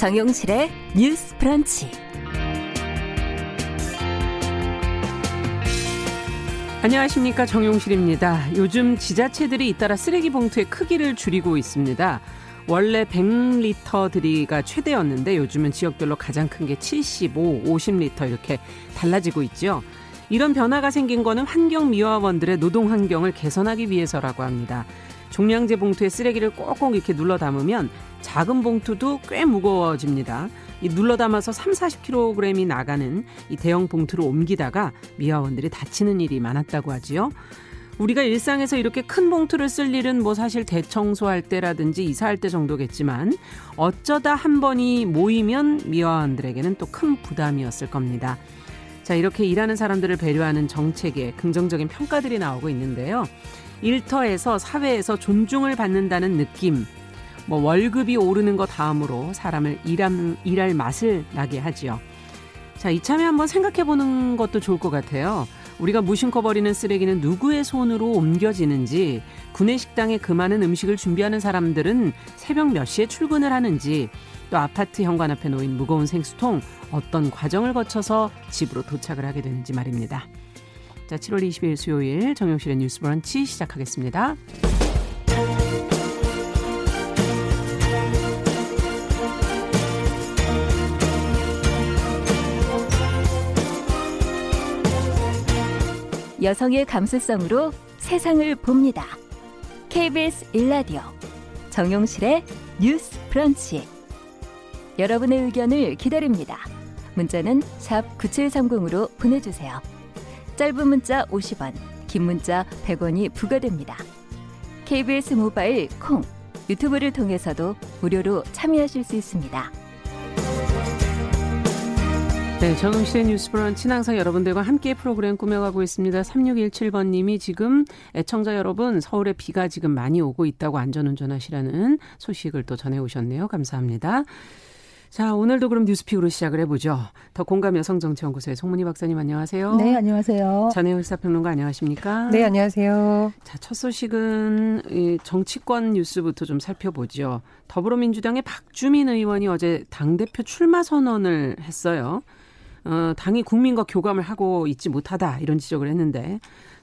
정용실의 뉴스 프런치. 안녕하십니까 정용실입니다. 요즘 지자체들이 잇따라 쓰레기 봉투의 크기를 줄이고 있습니다. 원래 100리터 들이가 최대였는데 요즘은 지역별로 가장 큰 게 75, 50리터 이렇게 달라지고 있죠. 이런 변화가 생긴 거는 환경미화원들의 노동 환경을 개선하기 위해서라고 합니다. 종량제 봉투에 쓰레기를 꼭꼭 이렇게 눌러 담으면 작은 봉투도 꽤 무거워집니다. 이 눌러 담아서 3, 40kg이 나가는 이 대형 봉투로 옮기다가 미화원들이 다치는 일이 많았다고 하지요. 우리가 일상에서 이렇게 큰 봉투를 쓸 일은 뭐 사실 대청소할 때라든지 이사할 때 정도겠지만 어쩌다 한 번이 모이면 미화원들에게는 또 큰 부담이었을 겁니다. 자, 이렇게 일하는 사람들을 배려하는 정책에 긍정적인 평가들이 나오고 있는데요. 일터에서 사회에서 존중을 받는다는 느낌, 뭐 월급이 오르는 것 다음으로 사람을 일함, 일할 맛을 나게 하지요. 자, 이참에 한번 생각해 보는 것도 좋을 것 같아요. 우리가 무심코 버리는 쓰레기는 누구의 손으로 옮겨지는지, 구내 식당에 그 많은 음식을 준비하는 사람들은 새벽 몇 시에 출근을 하는지, 또 아파트 현관 앞에 놓인 무거운 생수통 어떤 과정을 거쳐서 집으로 도착을 하게 되는지 말입니다. 자, 7월 20일 수요일 정용실의 뉴스 브런치 시작하겠습니다. 여성의 감수성으로 세상을 봅니다. KBS 일라디오 정용실의 뉴스 브런치. 여러분의 의견을 기다립니다. 문자는 샵 9730으로 보내주세요. 짧은 문자 50원, 긴 문자 100원이 부과됩니다. KBS 모바일 콩, 유튜브를 통해서도 무료로 참여하실 수 있습니다. 네, 정용실의 뉴스 브런치는 항상 여러분들과 함께 프로그램 꾸며가고 있습니다. 3617번님이 지금 애청자 여러분 서울에 비가 지금 많이 오고 있다고 안전운전하시라는 소식을 또 전해오셨네요. 감사합니다. 자, 오늘도 그럼 뉴스픽으로 시작을 해보죠. 더 공감 여성정치연구소의 송문희 박사님 안녕하세요. 네, 안녕하세요. 전혜영 시사평론가 안녕하십니까? 네, 안녕하세요. 자, 첫 소식은 이 정치권 뉴스부터 좀 살펴보죠. 더불어민주당의 박주민 의원이 어제 당대표 출마 선언을 했어요. 어, 당이 국민과 교감을 하고 있지 못하다 이런 지적을 했는데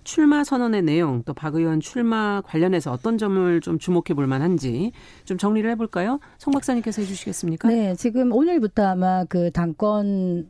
출마 선언의 내용 또 박 의원 출마 관련해서 어떤 점을 좀 주목해 볼 만한지 좀 정리를 해볼까요? 송 박사님께서 해주시겠습니까? 네, 지금 오늘부터 아마 그 당권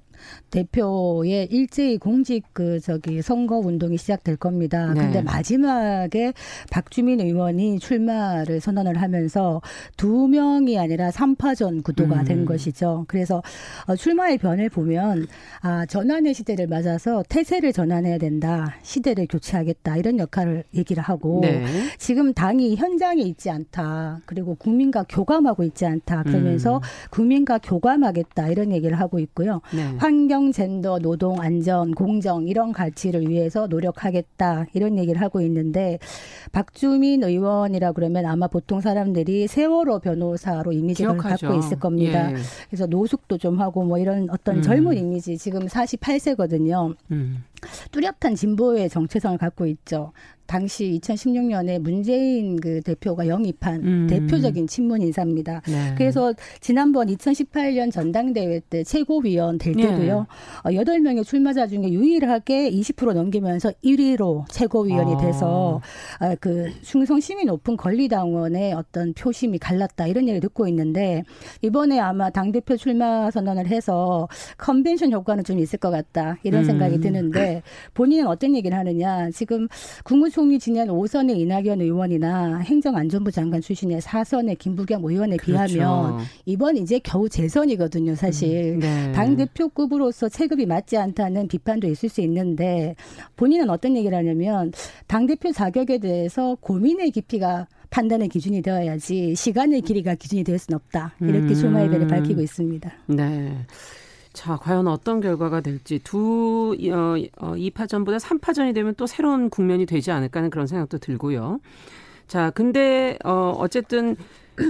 대표의 일제히 공직 그 저기 선거 운동이 시작될 겁니다. 네. 근데 마지막에 박주민 의원이 출마를 선언을 하면서 두 명이 아니라 3파전 구도가 음. 된 것이죠. 그래서 어, 출마의 변을 보면 아, 전환의 시대를 맞아서 태세를 전환해야 된다. 시대를 교체하겠다. 이런 역할을 얘기를 하고 네. 지금 당이 현장에 있지 않다. 그리고 국민과 교감하고 있지 않다. 그러면서 음. 국민과 교감하겠다. 이런 얘기를 하고 있고요. 네. 환경, 젠더, 노동, 안전, 공정 이런 가치를 위해서 노력하겠다 이런 얘기를 하고 있는데 박주민 의원이라 그러면 아마 보통 사람들이 세월호 변호사로 이미지를 기억하죠. 갖고 있을 겁니다. 예. 그래서 노숙도 좀 하고 뭐 이런 어떤 음. 젊은 이미지 지금 48세거든요. 음. 뚜렷한 진보의 정체성을 갖고 있죠. 당시 2016년에 문재인 그 대표가 영입한 음. 대표적인 친문 인사입니다. 네. 그래서 지난번 2018년 전당대회 때 최고위원 될 때도요. 네. 8명의 어, 출마자 중에 유일하게 20% 넘기면서 1위로 최고위원이 아. 돼서 아. 그 충성심이 높은 권리당원의 어떤 표심이 갈랐다 이런 얘기를 듣고 있는데 이번에 아마 당대표 출마 선언을 해서 컨벤션 효과는 좀 있을 것 같다 이런 음. 생각이 드는데 본인은 어떤 얘기를 하느냐 지금 국무 총리 지낸 5선의 이낙연 의원이나 행정안전부 장관 출신의 4선의 김부겸 의원에 그렇죠. 비하면 이번 이제 겨우 재선이거든요, 사실. 음, 네. 당대표급으로서 체급이 맞지 않다는 비판도 있을 수 있는데 본인은 어떤 얘기를 하냐면 당대표 자격에 대해서 고민의 깊이가 판단의 기준이 되어야지 시간의 길이가 기준이 될 수는 없다. 이렇게 음. 의견을 밝히고 있습니다. 네. 자, 과연 어떤 결과가 될지 두 어, 어, 2파전보다 3파전이 되면 또 새로운 국면이 되지 않을까 하는 그런 생각도 들고요. 자, 근데 어 어쨌든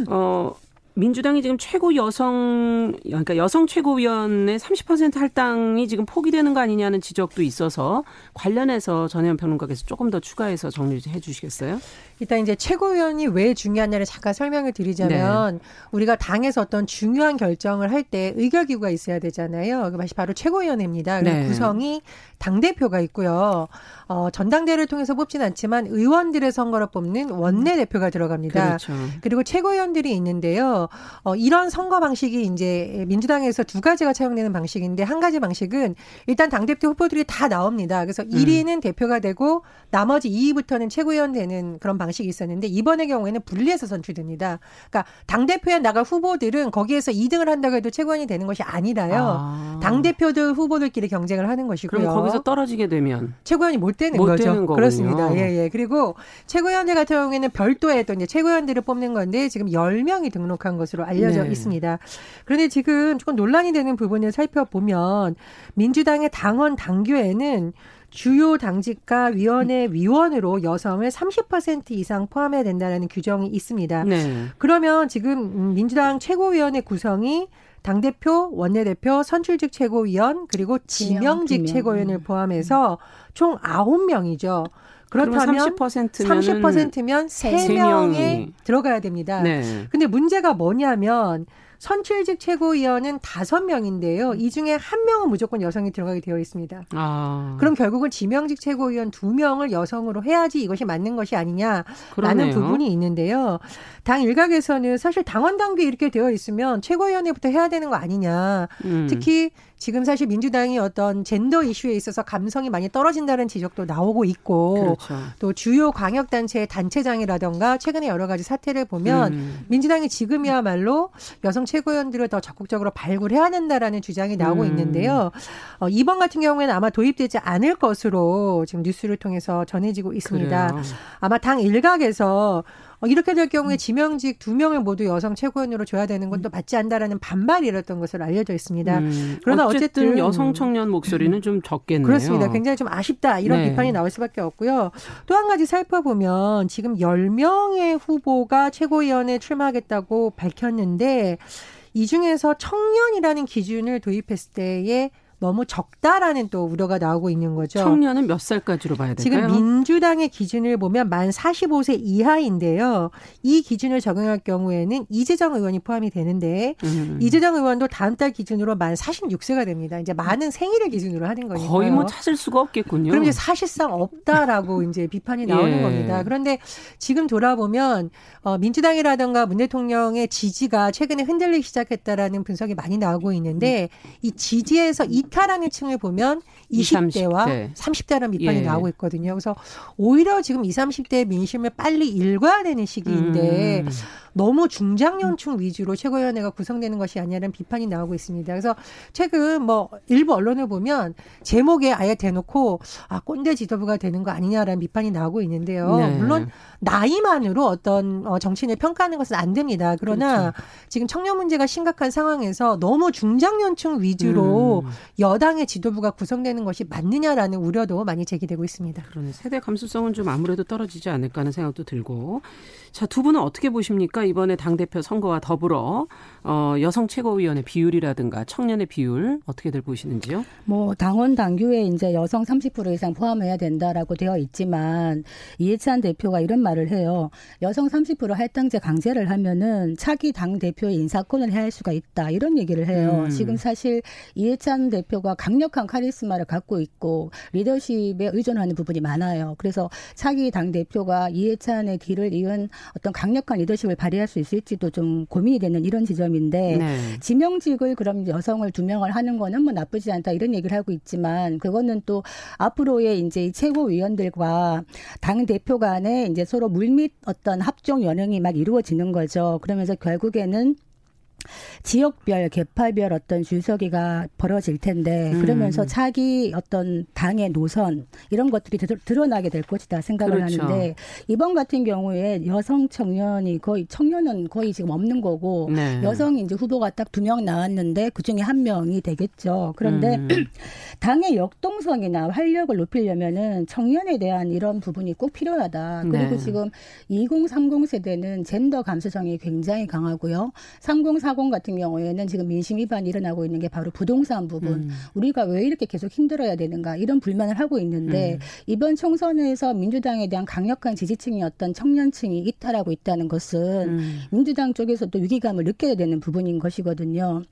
어 민주당이 지금 최고 여성 그러니까 여성 최고위원의 30% 할당이 지금 포기되는 거 아니냐는 지적도 있어서 관련해서 전혜연 평론가께서 조금 더 추가해서 정리 해 주시겠어요? 일단 이제 최고위원이 왜 중요하냐를 잠깐 설명을 드리자면 네. 우리가 당에서 어떤 중요한 결정을 할 때 의결 기구가 있어야 되잖아요. 그것이 바로 최고위원회입니다. 네. 구성이 당 대표가 있고요. 어, 전당대회를 통해서 뽑지는 않지만 의원들의 선거로 뽑는 원내 대표가 들어갑니다. 그렇죠. 그리고 최고위원들이 있는데요. 어, 이런 선거 방식이 이제 민주당에서 두 가지가 차용되는 방식인데 한 가지 방식은 일단 당 대표 후보들이 다 나옵니다. 그래서 음. 1위는 대표가 되고 나머지 2위부터는 최고위원 되는 그런 방식이 있었는데 이번의 경우에는 분리해서 선출됩니다. 그러니까 당 대표에 나갈 후보들은 거기에서 2등을 한다고 해도 최고위원이 되는 것이 아니라요. 아. 당 대표들 후보들끼리 경쟁을 하는 것이고요. 그럼 거기서 떨어지게 되면 최고위원이 못 되는 못 거죠. 되는 그렇습니다. 예, 예. 그리고 최고위원들 같은 경우에는 별도의 또 이제 최고위원들을 뽑는 건데 지금 10명이 등록한 것으로 알려져 네. 있습니다. 그런데 지금 조금 논란이 되는 부분을 살펴보면 민주당의 당원 당규에는 주요 당직과 위원회 위원으로 여성을 30% 이상 포함해야 된다는 규정이 있습니다. 네. 그러면 지금 민주당 최고위원회 구성이 당대표, 원내대표, 선출직 최고위원, 그리고 지명직 지명, 최고위원을 포함해서 총 9명이죠. 그렇다면 30%면은 30%면 3명에 들어가야 됩니다. 네. 근데 문제가 뭐냐면 선출직 최고위원은 다섯 명인데요. 이 중에 한 명은 무조건 여성이 들어가게 되어 있습니다. 아. 그럼 결국은 지명직 최고위원 두 명을 여성으로 해야지 이것이 맞는 것이 아니냐라는 그러네요. 부분이 있는데요. 당 일각에서는 사실 당원 당규 이렇게 되어 있으면 최고위원회부터 해야 되는 거 아니냐. 음. 특히 지금 사실 민주당이 어떤 젠더 이슈에 있어서 감성이 많이 떨어진다는 지적도 나오고 있고 그렇죠. 또 주요 광역 단체의 단체장이라던가 최근에 여러 가지 사태를 보면 음. 민주당이 지금이야말로 여성 최고위원들을 더 적극적으로 발굴해야 된다라는 주장이 나오고 음. 있는데요. 어, 이번 같은 경우에는 아마 도입되지 않을 것으로 지금 뉴스를 통해서 전해지고 있습니다. 그래요. 아마 당 일각에서 어, 이렇게 될 경우에 음. 지명직 두 명을 모두 여성 최고위원으로 줘야 되는 건또 맞지 않다라는 반발이 일었던 것으로 알려져 있습니다. 음, 그러나 어쨌든, 어쨌든, 여성 청년 목소리는 좀 적겠네요. 그렇습니다. 굉장히 좀 아쉽다 이런 네. 비판이 나올 수밖에 없고요. 또 한 가지 살펴보면 지금 10명의 후보가 최고위원에 출마하겠다고 밝혔는데 이 중에서 청년이라는 기준을 도입했을 때에 너무 적다라는 또 우려가 나오고 있는 거죠. 청년은 몇 살까지로 봐야 될까요? 지금 민주당의 기준을 보면 만 45세 이하인데요. 이 기준을 적용할 경우에는 이재정 의원이 포함이 되는데 음. 이재정 의원도 다음 달 기준으로 만 46세가 됩니다. 이제 많은 생일을 기준으로 하는 거니까 거의 뭐 찾을 수가 없겠군요. 그럼 이제 사실상 없다라고 이제 비판이 나오는 예. 겁니다. 그런데 지금 돌아보면 어, 민주당이라든가 문 대통령의 지지가 최근에 흔들리기 시작했다라는 분석이 많이 나오고 있는데 음. 이 지지에서 이 이탈하는 층을 보면 20대와 30대. 30대라는 비판이 예. 나오고 있거든요. 그래서 오히려 지금 20, 30대 민심을 빨리 읽어야 되는 시기인데 음. 너무 중장년층 위주로 최고위원회가 구성되는 것이 아니라는 비판이 나오고 있습니다. 그래서 최근 뭐 일부 언론을 보면 제목에 아예 대놓고 아 꼰대 지도부가 되는 거 아니냐라는 비판이 나오고 있는데요. 네. 물론 나이만으로 어떤 어, 정치인을 평가하는 것은 안 됩니다. 그러나 그렇죠. 지금 청년 문제가 심각한 상황에서 너무 중장년층 위주로 음. 여당의 지도부가 구성되는 것이 맞느냐라는 우려도 많이 제기되고 있습니다. 그러네 세대 감수성은 좀 아무래도 떨어지지 않을까 하는 생각도 들고 자, 두 분은 어떻게 보십니까? 이번에 당대표 선거와 더불어 어, 여성 최고위원의 비율이라든가 청년의 비율 어떻게들 보시는지요? 뭐 당원 당규에 이제 여성 30% 이상 포함해야 된다라고 되어 있지만 이해찬 대표가 이런 말을 해요. 여성 30% 할당제 강제를 하면은 차기 당 대표의 인사권을 해할 수가 있다. 이런 얘기를 해요. 음. 지금 사실 이해찬 대표가 강력한 카리스마를 갖고 있고 리더십에 의존하는 부분이 많아요. 그래서 차기 당 대표가 이해찬의 뒤를 이은 어떤 강력한 리더십을 발휘할 수 있을지도 좀 고민이 되는 이런 지점 인데 네. 지명직을 그럼 여성을 두 명을 하는 거는 뭐 나쁘지 않다 이런 얘기를 하고 있지만 그거는 또 앞으로의 이제 최고위원들과 당 대표 간에 이제 서로 물밑 어떤 합종 연행이 막 이루어지는 거죠. 그러면서 결국에는 지역별, 개파별 어떤 줄서기가 벌어질 텐데 음. 그러면서 차기 어떤 당의 노선 이런 것들이 드러나게 될 것이다 생각을 그렇죠. 하는데 이번 같은 경우에 여성 청년이 거의 청년은 거의 지금 없는 거고 네. 여성 이제 후보가 딱 두 명 나왔는데 그 중에 한 명이 되겠죠. 그런데 음. 당의 역동성이나 활력을 높이려면은 청년에 대한 이런 부분이 꼭 필요하다. 그리고 네. 지금 2030 세대는 젠더 감수성이 굉장히 강하고요. 3040 2040 같은 경우에는 지금 민심 위반이 일어나고 있는 게 바로 부동산 부분. 음. 우리가 왜 이렇게 계속 힘들어야 되는가 이런 불만을 하고 있는데 음. 이번 총선에서 민주당에 대한 강력한 지지층이었던 청년층이 이탈하고 있다는 것은 음. 민주당 쪽에서도 위기감을 느껴야 되는 부분인 것이거든요.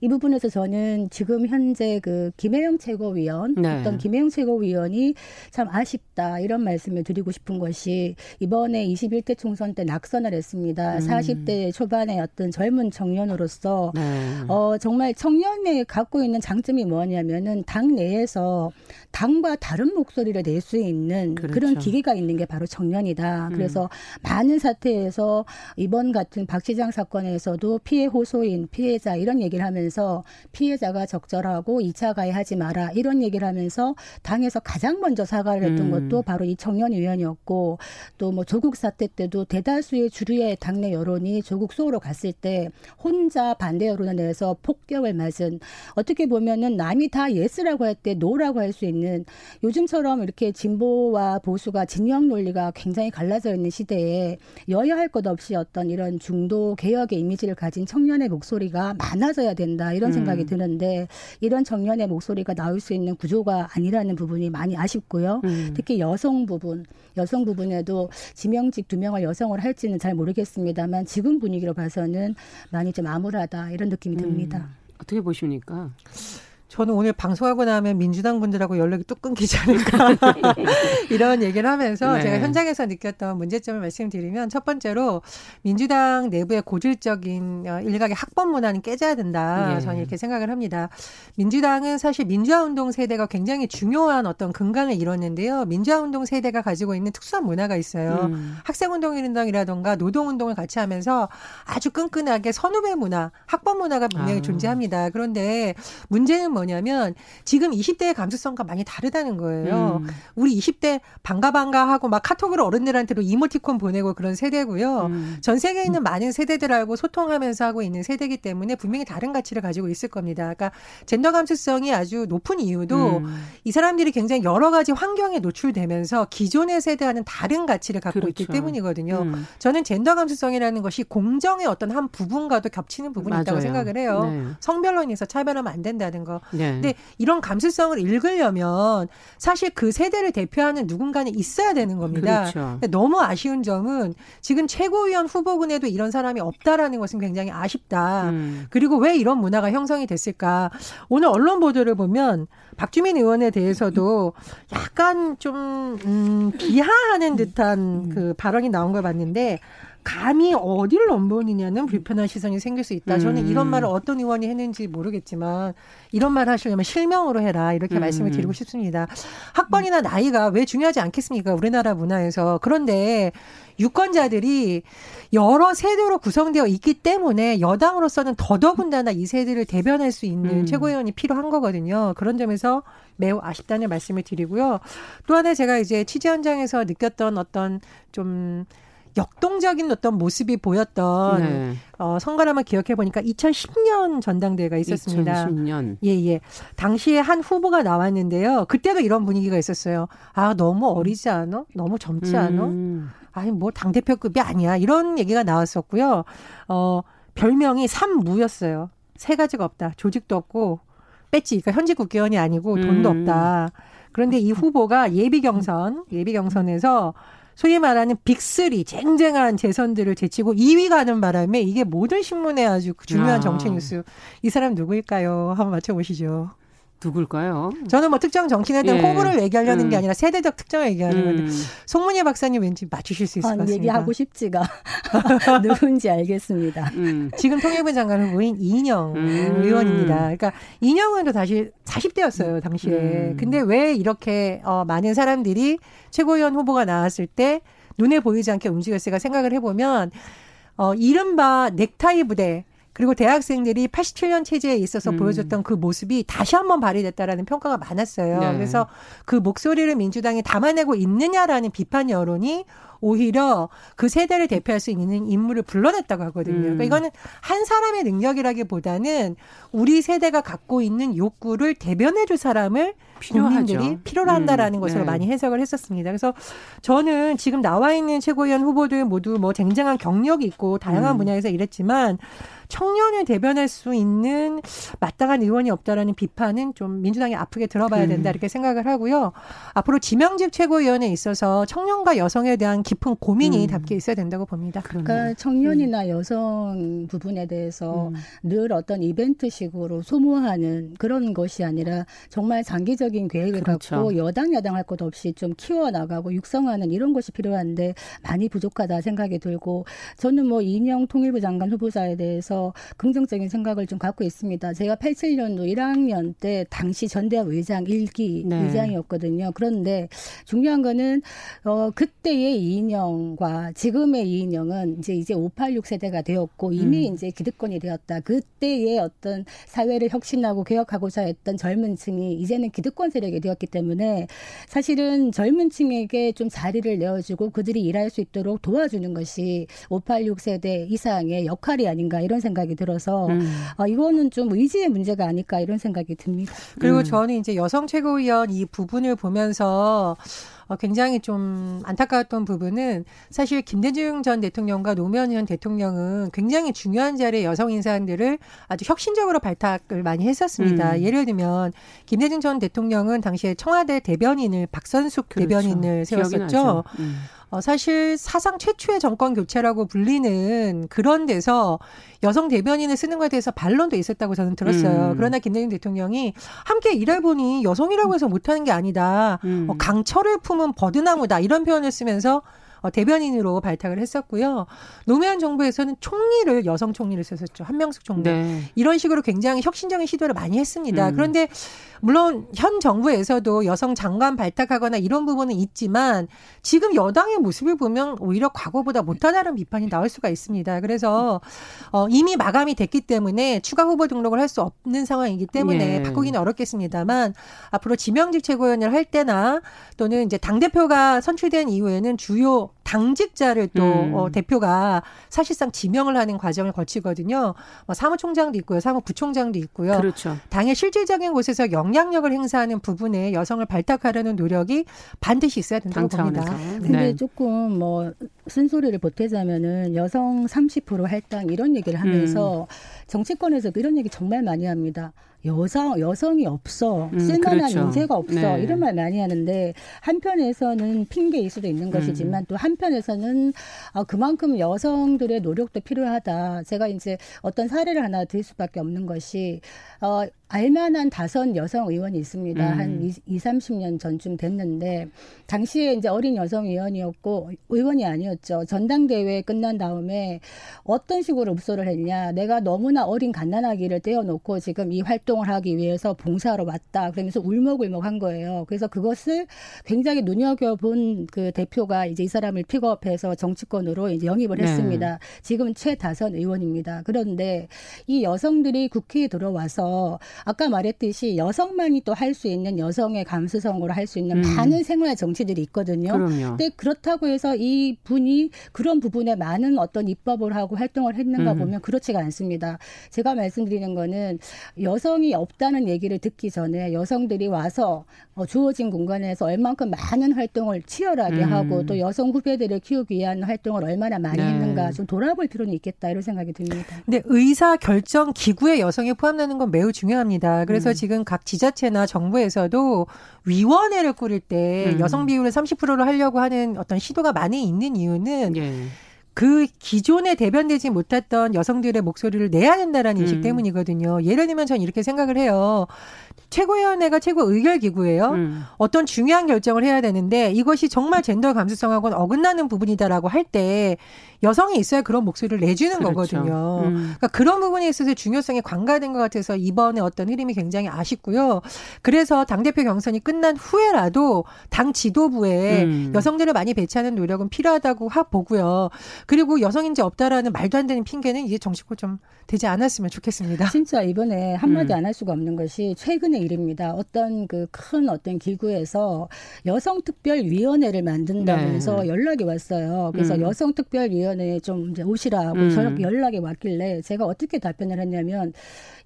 이 부분에서 저는 지금 현재 그 김혜영 최고위원 네. 어떤 김혜영 최고위원이 참 아쉽 다 이런 말씀을 드리고 싶은 것이 이번에 21대 총선 때 낙선을 했습니다. 음. 40대 초반의 어떤 젊은 청년으로서 네. 어 정말 청년이 갖고 있는 장점이 뭐냐면은 당 내에서 당과 다른 목소리를 낼 수 있는 그렇죠. 그런 기계가 있는 게 바로 청년이다. 음. 그래서 많은 사태에서 이번 같은 박 시장 사건에서도 피해 호소인 피해자 이런 얘기 얘기를 하면서 피해자가 적절하고 2차 가해하지 마라 이런 얘기를 하면서 당에서 가장 먼저 사과를 했던 음. 것도 바로 이 청년위원이었고 또 뭐 조국 사태 때도 대다수의 주류의 당내 여론이 조국 수호로 갔을 때 혼자 반대 여론을 내서 폭격을 맞은 어떻게 보면은 남이 다 예스라고 할 때 노라고 할 수 있는 요즘처럼 이렇게 진보와 보수가 진영 논리가 굉장히 갈라져 있는 시대에 여야할 것 없이 어떤 이런 중도 개혁의 이미지를 가진 청년의 목소리가 많아져 있어야 된다 이런 생각이 음. 드는데 이런 청년의 목소리가 나올 수 있는 구조가 아니라는 부분이 많이 아쉽고요. 음. 특히 여성 부분, 여성 부분에도 지명직 두 명을 여성을 할지는 잘 모르겠습니다만 지금 분위기로 봐서는 많이 좀 암울하다 이런 느낌이 듭니다. 음. 어떻게 보십니까? 저는 오늘 방송하고 나면 민주당 분들하고 연락이 뚝 끊기지 않을까 이런 얘기를 하면서 네. 제가 현장에서 느꼈던 문제점을 말씀드리면 첫 번째로 민주당 내부의 고질적인 어, 일각의 학번 문화는 깨져야 된다. 네. 저는 이렇게 생각을 합니다. 민주당은 사실 민주화 운동 세대가 굉장히 중요한 어떤 근간을 이뤘는데요. 민주화 운동 세대가 가지고 있는 특수한 문화가 있어요. 음. 학생 운동이라던가 노동 운동을 같이 하면서 아주 끈끈하게 선후배 문화, 학번 문화가 분명히 아. 존재합니다. 그런데 문제는 뭐냐면 지금 20대의 감수성과 많이 다르다는 거예요. 음. 우리 20대 반가 반가 하고 막 카톡으로 어른들한테도 이모티콘 보내고 그런 세대고요. 음. 전 세계에 있는 많은 세대들하고 소통하면서 하고 있는 세대이기 때문에 분명히 다른 가치를 가지고 있을 겁니다. 그러니까 젠더 감수성이 아주 높은 이유도 음. 이 사람들이 굉장히 여러 가지 환경에 노출되면서 기존의 세대와는 다른 가치를 갖고 그렇죠. 있기 때문이거든요. 음. 저는 젠더 감수성이라는 것이 공정의 어떤 한 부분과도 겹치는 부분이 맞아요. 있다고 생각을 해요. 네. 성별로 인해서 차별하면 안 된다는 거. 네. 근데 이런 감수성을 읽으려면 사실 그 세대를 대표하는 누군가는 있어야 되는 겁니다. 그렇죠. 너무 아쉬운 점은 지금 최고위원 후보군에도 이런 사람이 없다라는 것은 굉장히 아쉽다. 음. 그리고 왜 이런 문화가 형성이 됐을까? 오늘 언론 보도를 보면 박주민 의원에 대해서도 약간 좀 음, 비하하는 듯한 음. 그 발언이 나온 걸 봤는데 감히 어디를 넘보느냐는 불편한 시선이 생길 수 있다. 저는 음. 이런 말을 어떤 의원이 했는지 모르겠지만 이런 말 하시려면 실명으로 해라 이렇게 음. 말씀을 드리고 싶습니다. 학번이나 나이가 왜 중요하지 않겠습니까? 우리나라 문화에서 그런데 유권자들이 여러 세대로 구성되어 있기 때문에 여당으로서는 더더군다나 이 세대를 대변할 수 있는 음. 최고위원이 필요한 거거든요. 그런 점에서 매우 아쉽다는 말씀을 드리고요. 또 하나 제가 이제 취재 현장에서 느꼈던 어떤 좀 역동적인 어떤 모습이 보였던 네. 어, 선거를 기억해 보니까 2010년 전당대회가 있었습니다. 2010년. 예, 예. 당시에 한 후보가 나왔는데요. 그때도 이런 분위기가 있었어요. 아, 너무 어리지 않아? 너무 젊지 않아? 음. 아니, 뭐 당대표급이 아니야. 이런 얘기가 나왔었고요. 어, 별명이 삼무였어요. 세 가지가 없다. 조직도 없고 뺐지. 그러니까 현직 국회의원이 아니고 돈도 음. 없다. 그런데 이 후보가 예비 경선, 예비 경선에서 소위 말하는 빅3 쟁쟁한 재선들을 제치고 2위 가는 바람에 이게 모든 신문에 아주 중요한 아. 정치 뉴스. 이 사람 누구일까요? 한번 맞춰보시죠. 누굴까요? 저는 뭐 특정 정치인에 대한 예. 호불호를 얘기하려는 음. 게 아니라 세대적 특정을 얘기하는 건데 음. 송문희 박사님 왠지 맞추실 수 있을 것 같습니다. 얘기하고 싶지가 누군지 알겠습니다. 음. 지금 통일부 장관 후보인 이인영 음. 의원입니다. 그러니까 이인영 의원도 다시 40대였어요 당시에. 음. 근데 왜 이렇게 어, 많은 사람들이 최고위원 후보가 나왔을 때 눈에 보이지 않게 움직였을까 생각을 해보면 어, 이른바 넥타이 부대 그리고 대학생들이 87년 체제에 있어서 음. 보여줬던 그 모습이 다시 한번 발휘됐다라는 평가가 많았어요. 네. 그래서 그 목소리를 민주당이 담아내고 있느냐라는 비판 여론이 오히려 그 세대를 대표할 수 있는 인물을 불러냈다고 하거든요. 그러니까 음. 이거는 한 사람의 능력이라기보다는 우리 세대가 갖고 있는 욕구를 대변해줄 사람을 필요하죠. 국민들이 필요로 한다라는 음, 것으로 네. 많이 해석을 했었습니다. 그래서 저는 지금 나와 있는 최고위원 후보들 모두 뭐 쟁쟁한 경력이 있고 다양한 음. 분야에서 일했지만 청년을 대변할 수 있는 마땅한 의원이 없다라는 비판은 좀 민주당이 아프게 들어봐야 된다 음. 이렇게 생각을 하고요. 앞으로 지명직 최고위원에 있어서 청년과 여성에 대한 깊은 고민이 음. 담겨 있어야 된다고 봅니다. 그러니까 청년이나 음. 여성 부분에 대해서 음. 늘 어떤 이벤트식으로 소모하는 그런 것이 아니라 정말 장기적 인 계획을 그렇죠. 갖고 여당 야당 할 것 없이 좀 키워 나가고 육성하는 이런 것이 필요한데 많이 부족하다 생각이 들고 저는 뭐 이인영 통일부 장관 후보자에 대해서 대해서 긍정적인 생각을 좀 갖고 있습니다. 제가 87년도 1학년 때 당시 전대협 의장 1기 네. 의장이었거든요. 그런데 중요한 거는 어 그때의 이인영과 지금의 이인영은 이제 이제 586 세대가 되었고 이미 음. 이제 기득권이 되었다. 그때의 어떤 사회를 혁신하고 개혁하고자 했던 젊은 층이 이제는 기득권 세력이 되었기 때문에 사실은 젊은 층에게 좀 자리를 내어주고 그들이 일할 수 있도록 도와주는 것이 586 세대 이상의 역할이 아닌가 이런 생각이 들어서 음. 아, 이거는 좀 의지의 문제가 아닐까 이런 생각이 듭니다. 그리고 음. 저는 이제 여성 최고위원 이 부분을 보면서 어, 굉장히 좀 안타까웠던 부분은 사실 김대중 전 대통령과 노무현 전 대통령은 굉장히 중요한 자리에 여성 인사들을 아주 혁신적으로 발탁을 많이 했었습니다. 음. 예를 들면 김대중 전 대통령은 당시에 청와대 대변인을 박선숙 그렇죠. 대변인을 세웠었죠. 음. 어, 사실 사상 최초의 정권 교체라고 불리는 그런 데서 여성 대변인을 쓰는 것에 대해서 반론도 있었다고 저는 들었어요. 음. 그러나 김대중 대통령이 함께 분이 여성이라고 해서 못하는 게 아니다. 음. 어, 강철을 품은 버드나무다. 이런 표현을 쓰면서 어, 대변인으로 발탁을 했었고요. 노무현 정부에서는 총리를 여성 총리를 썼었죠. 한명숙 총리. 네. 이런 식으로 굉장히 혁신적인 시도를 많이 했습니다. 음. 그런데 물론 현 정부에서도 여성 장관 발탁하거나 이런 부분은 있지만 지금 여당의 모습을 보면 오히려 과거보다 못하다는 비판이 나올 수가 있습니다. 그래서 어, 이미 마감이 됐기 때문에 추가 후보 등록을 할 수 없는 상황이기 때문에 예. 바꾸기는 어렵겠습니다만 앞으로 지명직 최고위원을 할 때나 또는 이제 당 대표가 선출된 이후에는 주요 당직자를 또 음. 어, 대표가 사실상 지명을 하는 과정을 거치거든요. 뭐 사무총장도 있고요, 사무부총장도 있고요. 그렇죠. 당의 실질적인 곳에서 영향력을 행사하는 부분에 여성을 발탁하려는 노력이 반드시 있어야 된다고 봅니다. 근데 네. 조금 뭐 쓴소리를 보태자면은 여성 30% 할당 이런 얘기를 하면서 음. 정치권에서 이런 얘기 정말 많이 합니다. 여성 여성이 없어 음, 쓸만한 그렇죠. 인재가 없어 네. 이런 말 많이 하는데 한편에서는 핑계일 수도 있는 것이지만 음. 또 한편에서는 아, 그만큼 여성들의 노력도 필요하다. 제가 이제 어떤 사례를 하나 들 수밖에 없는 것이 어, 알만한 다선 여성 의원이 있습니다. 음. 한 2, 2, 30년 전쯤 됐는데 당시에 이제 어린 여성 의원이었고 의원이 아니었죠. 전당대회 끝난 다음에 어떤 식으로 읍소를 했냐. 내가 너무나 어린 갓난아기를 떼어놓고 지금 이 활동을 하기 위해서 봉사하러 왔다. 그러면서 울먹울먹 한 거예요. 그래서 그것을 굉장히 눈여겨본 그 대표가 이제 이 사람을 픽업해서 정치권으로 이제 영입을 네. 했습니다. 지금 최다선 의원입니다. 그런데 이 여성들이 국회에 들어와서 아까 말했듯이 여성만이 또 할 수 있는 여성의 감수성으로 할 수 있는 음. 많은 생활 정치들이 있거든요. 그럼요. 근데 그렇다고 해서 이 분이 그런 부분에 많은 어떤 입법을 하고 활동을 했는가 음. 보면 그렇지가 않습니다. 제가 말씀드리는 거는 여성이 없다는 얘기를 듣기 전에 여성들이 와서 어, 주어진 공간에서 얼만큼 많은 활동을 치열하게 음. 하고 또 여성 후배들을 키우기 위한 활동을 얼마나 많이 네. 했는가 좀 돌아볼 필요는 있겠다 이런 생각이 듭니다. 근데 의사 결정 기구에 여성이 포함되는 건 매우 중요 합니다. 그래서 음. 지금 각 지자체나 정부에서도 위원회를 꾸릴 때 음. 여성 비율을 30%로 하려고 하는 어떤 시도가 많이 있는 이유는 예. 그 기존에 대변되지 못했던 여성들의 목소리를 내야 된다라는 인식 음. 때문이거든요. 예를 들면 전 이렇게 생각을 해요. 최고위원회가 최고 의결 기구예요. 음. 어떤 중요한 결정을 해야 되는데 이것이 정말 젠더 감수성하고는 어긋나는 부분이다라고 할 때 여성이 있어야 그런 목소리를 내주는 그렇죠. 거거든요. 음. 그러니까 그런 부분에 있어서 중요성이 관가된 것 같아서 이번에 어떤 흐름이 굉장히 아쉽고요. 그래서 당 대표 경선이 끝난 후에라도 당 지도부에 음. 여성들을 많이 배치하는 노력은 필요하다고 보고요. 그리고 여성인지 없다라는 말도 안 되는 핑계는 이제 정식으로 좀 되지 않았으면 좋겠습니다. 진짜 이번에 한마디 음. 안할 수가 없는 것이 최근 의 일입니다. 어떤 그 큰 어떤 기구에서 여성특별위원회를 만든다면서 네. 연락이 왔어요. 그래서 음. 여성특별위원회에 좀 이제 오시라고 음. 연락이 왔길래 제가 어떻게 답변을 했냐면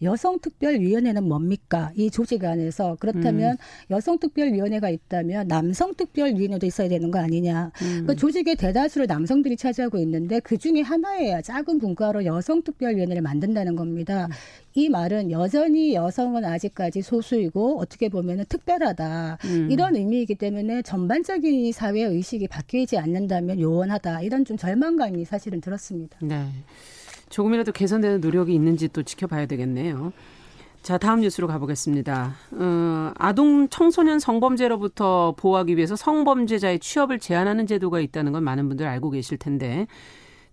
여성특별위원회는 뭡니까? 이 조직 안에서 그렇다면 음. 여성특별위원회가 있다면 남성특별위원회도 있어야 되는 거 아니냐? 음. 그 조직의 대다수를 남성들이 차지하고 있는데 그 중에 하나의 작은 분과로 여성특별위원회를 만든다는 겁니다. 음. 이 말은 여전히 여성은 아직까지 소수이고 어떻게 보면 특별하다 음. 이런 의미이기 때문에 전반적인 사회 의식이 바뀌지 않는다면 요원하다 이런 좀 절망감이 사실은 들었습니다. 네. 조금이라도 개선되는 노력이 있는지 또 지켜봐야 되겠네요. 자, 다음 뉴스로 가보겠습니다. 어, 아동 청소년 성범죄로부터 보호하기 위해서 성범죄자의 취업을 제한하는 제도가 있다는 건 많은 분들 알고 계실 텐데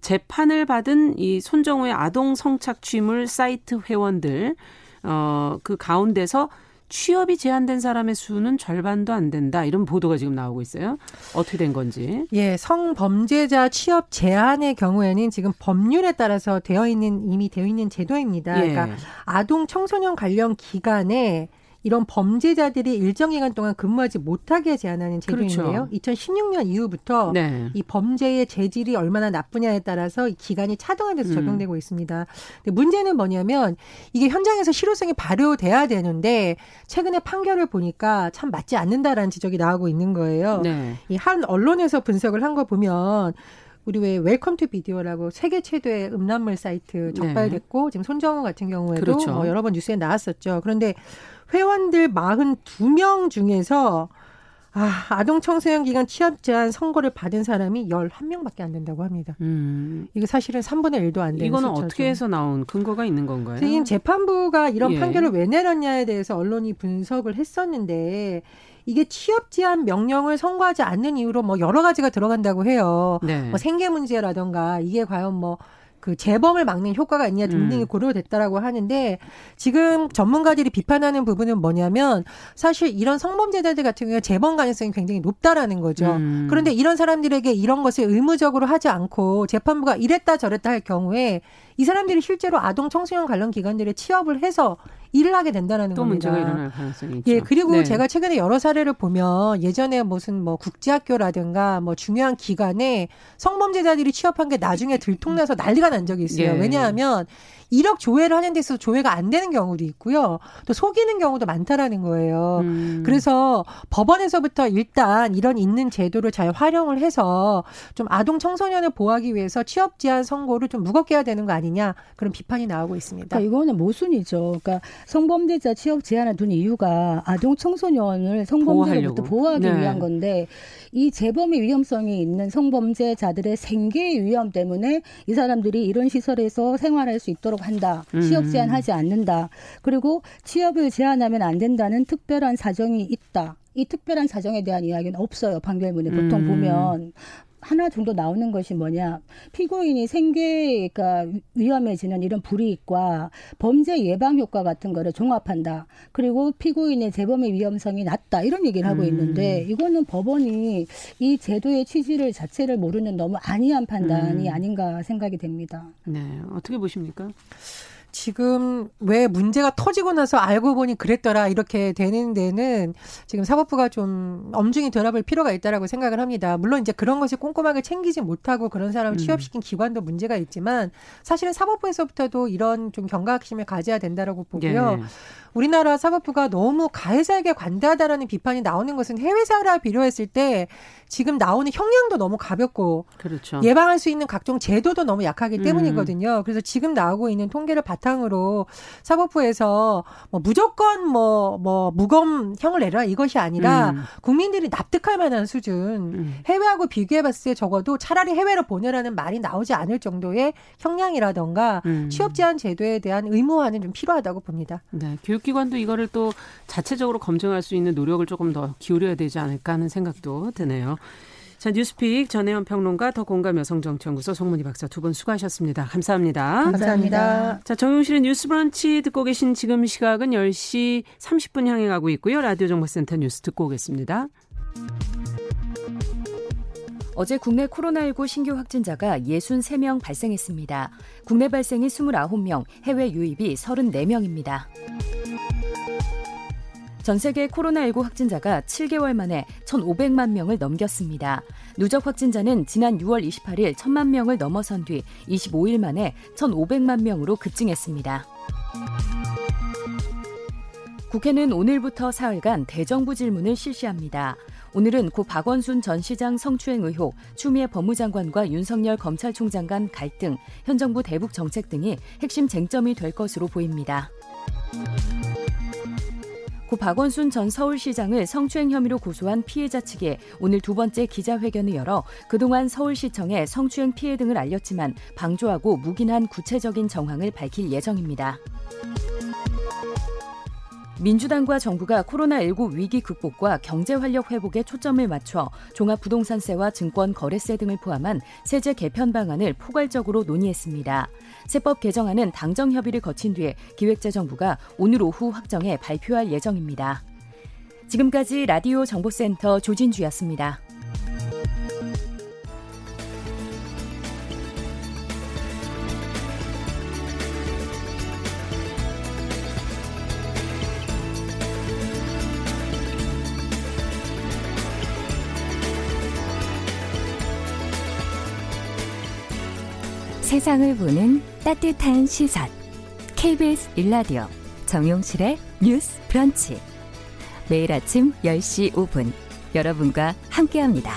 재판을 받은 이 손정우의 아동 성착 취물 사이트 회원들 어, 그 가운데서 취업이 제한된 사람의 수는 절반도 안 된다. 이런 보도가 지금 나오고 있어요. 어떻게 된 건지. 예, 성범죄자 취업 제한의 경우에는 지금 법률에 따라서 되어 있는 이미 되어 있는 제도입니다. 예. 그러니까 아동 청소년 관련 기관에 이런 범죄자들이 일정 기간 동안 근무하지 못하게 제한하는 제도인데요. 그렇죠. 2016년 이후부터 네. 이 범죄의 재질이 얼마나 나쁘냐에 따라서 이 기간이 차등화돼서 음. 적용되고 음. 있습니다. 근데 문제는 뭐냐면 이게 현장에서 실효성이 발효돼야 되는데 최근에 판결을 보니까 참 맞지 않는다라는 지적이 나오고 있는 거예요. 네. 이 한 언론에서 분석을 한 거 보면 우리 왜 웰컴 투 비디오라고 세계 최대의 음란물 사이트 적발됐고 네. 지금 손정우 같은 경우에도 그렇죠. 뭐 여러 번 뉴스에 나왔었죠. 그런데 회원들 42명 중에서 아, 아동 청소년 기관 취업 제한 선고를 받은 사람이 11명밖에 안 된다고 합니다. 음. 이게 사실은 3분의 1도 안 되는 이거는 숫자죠. 어떻게 해서 나온 근거가 있는 건가요? 지금 재판부가 이런 예. 판결을 왜 내렸냐에 대해서 언론이 분석을 했었는데 이게 취업 제한 명령을 선고하지 않는 이유로 뭐 여러 가지가 들어간다고 해요. 네. 뭐 생계 문제라던가 이게 과연 뭐 그 재범을 막는 효과가 있냐 등등이 음. 고려됐다라고 하는데 지금 전문가들이 비판하는 부분은 뭐냐면 사실 이런 성범죄자들 같은 경우에 재범 가능성이 굉장히 높다라는 거죠. 음. 그런데 이런 사람들에게 이런 것을 의무적으로 하지 않고 재판부가 이랬다 저랬다 할 경우에 이 사람들이 실제로 아동 청소년 관련 기관들에 취업을 해서 일을 하게 된다는 또 겁니다. 문제가 일어날 가능성이 있죠. 예, 그리고 네. 제가 최근에 여러 사례를 보면 예전에 무슨 뭐 국제학교라든가 뭐 중요한 기관에 성범죄자들이 취업한 게 나중에 들통나서 난리가 난 적이 있어요. 예. 왜냐하면 이력 조회를 하는 데서 조회가 안 되는 경우도 있고요. 또 속이는 경우도 많다라는 거예요. 음. 그래서 법원에서부터 일단 이런 있는 제도를 잘 활용을 해서 좀 아동 청소년을 보호하기 위해서 취업 제한 선고를 좀 무겁게 해야 되는 거 아니냐 그런 비판이 나오고 있습니다. 그러니까 이거는 모순이죠. 그러니까 성범죄자 취업 제한을 둔 이유가 아동 청소년을 성범죄로부터 보호하기 네. 위한 건데 이 재범의 위험성이 있는 성범죄자들의 생계의 위험 때문에 이 사람들이 이런 시설에서 생활할 수 있도록 한다. 취업 음. 제한하지 않는다. 그리고 취업을 제한하면 안 된다는 특별한 사정이 있다. 이 특별한 사정에 대한 이야기는 없어요. 판결문에 보통 음. 보면 하나 정도 나오는 것이 뭐냐. 피고인이 생계가 위험해지는 이런 불이익과 범죄 예방 효과 같은 거를 종합한다. 그리고 피고인의 재범의 위험성이 낮다. 이런 얘기를 하고 음. 있는데 이거는 법원이 이 제도의 취지를 자체를 모르는 너무 안이한 판단이 음. 아닌가 생각이 됩니다. 네. 어떻게 보십니까? 지금 왜 문제가 터지고 나서 알고 보니 그랬더라 이렇게 되는 데는 지금 사법부가 좀 엄중히 돌아볼 필요가 있다라고 생각을 합니다. 물론 이제 그런 것을 꼼꼼하게 챙기지 못하고 그런 사람을 음. 취업시킨 기관도 문제가 있지만 사실은 사법부에서부터도 이런 좀 경각심을 가져야 된다라고 보고요. 예. 우리나라 사법부가 너무 가해자에게 관대하다라는 비판이 나오는 것은 해외 사례와 비교했을 때 지금 나오는 형량도 너무 가볍고 그렇죠. 예방할 수 있는 각종 제도도 너무 약하기 때문이거든요. 음. 그래서 지금 나오고 있는 통계를 바탕으로 사법부에서 뭐 무조건 뭐뭐 뭐 무기형을 내라 이것이 아니라 음. 국민들이 납득할 만한 수준 음. 해외하고 비교해봤을 때 적어도 차라리 해외로 보내라는 말이 나오지 않을 정도의 형량이라던가 음. 취업 제한 제도에 대한 의무화는 좀 필요하다고 봅니다. 네, 교육 교육기관도 이거를 또 자체적으로 검증할 수 있는 노력을 조금 더 기울여야 되지 않을까 하는 생각도 드네요. 자, 뉴스픽 전예현 평론가 더 공감 여성정치연구소 송문희 박사 두 분 수고하셨습니다. 감사합니다. 감사합니다. 자, 정용실의 뉴스 브런치 듣고 계신 지금 시각은 10시 30분 향해 가고 있고요. 라디오 정보센터 뉴스 듣고 오겠습니다. 어제 국내 코로나19 신규 확진자가 63명 발생했습니다. 국내 발생이 29명, 해외 유입이 34명입니다. 전 세계 코로나19 확진자가 7개월 만에 1,500만 명을 넘겼습니다. 누적 확진자는 지난 6월 28일 1,000만 명을 넘어선 뒤 25일 만에 1,500만 명으로 급증했습니다. 국회는 오늘부터 사흘간 대정부 질문을 실시합니다. 오늘은 고 박원순 전 시장 성추행 의혹, 추미애 법무장관과 윤석열 검찰총장 간 갈등, 현 정부 대북 정책 등이 핵심 쟁점이 될 것으로 보입니다. 고 박원순 전 서울시장을 성추행 혐의로 고소한 피해자 측에 오늘 두 번째 기자회견을 열어 그동안 서울시청에 성추행 피해 등을 알렸지만 방조하고 묵인한 구체적인 정황을 밝힐 예정입니다. 민주당과 정부가 코로나19 위기 극복과 경제 활력 회복에 초점을 맞춰 종합부동산세와 증권 거래세 등을 포함한 세제 개편 방안을 포괄적으로 논의했습니다. 세법 개정안은 당정 협의를 거친 뒤에 기획재정부가 오늘 오후 확정해 발표할 예정입니다. 지금까지 라디오 정보센터 조진주였습니다. 세상을 보는 따뜻한 시선. KBS 일라디오 정용실의 뉴스 브런치. 매일 아침 10시 5분 여러분과 함께합니다.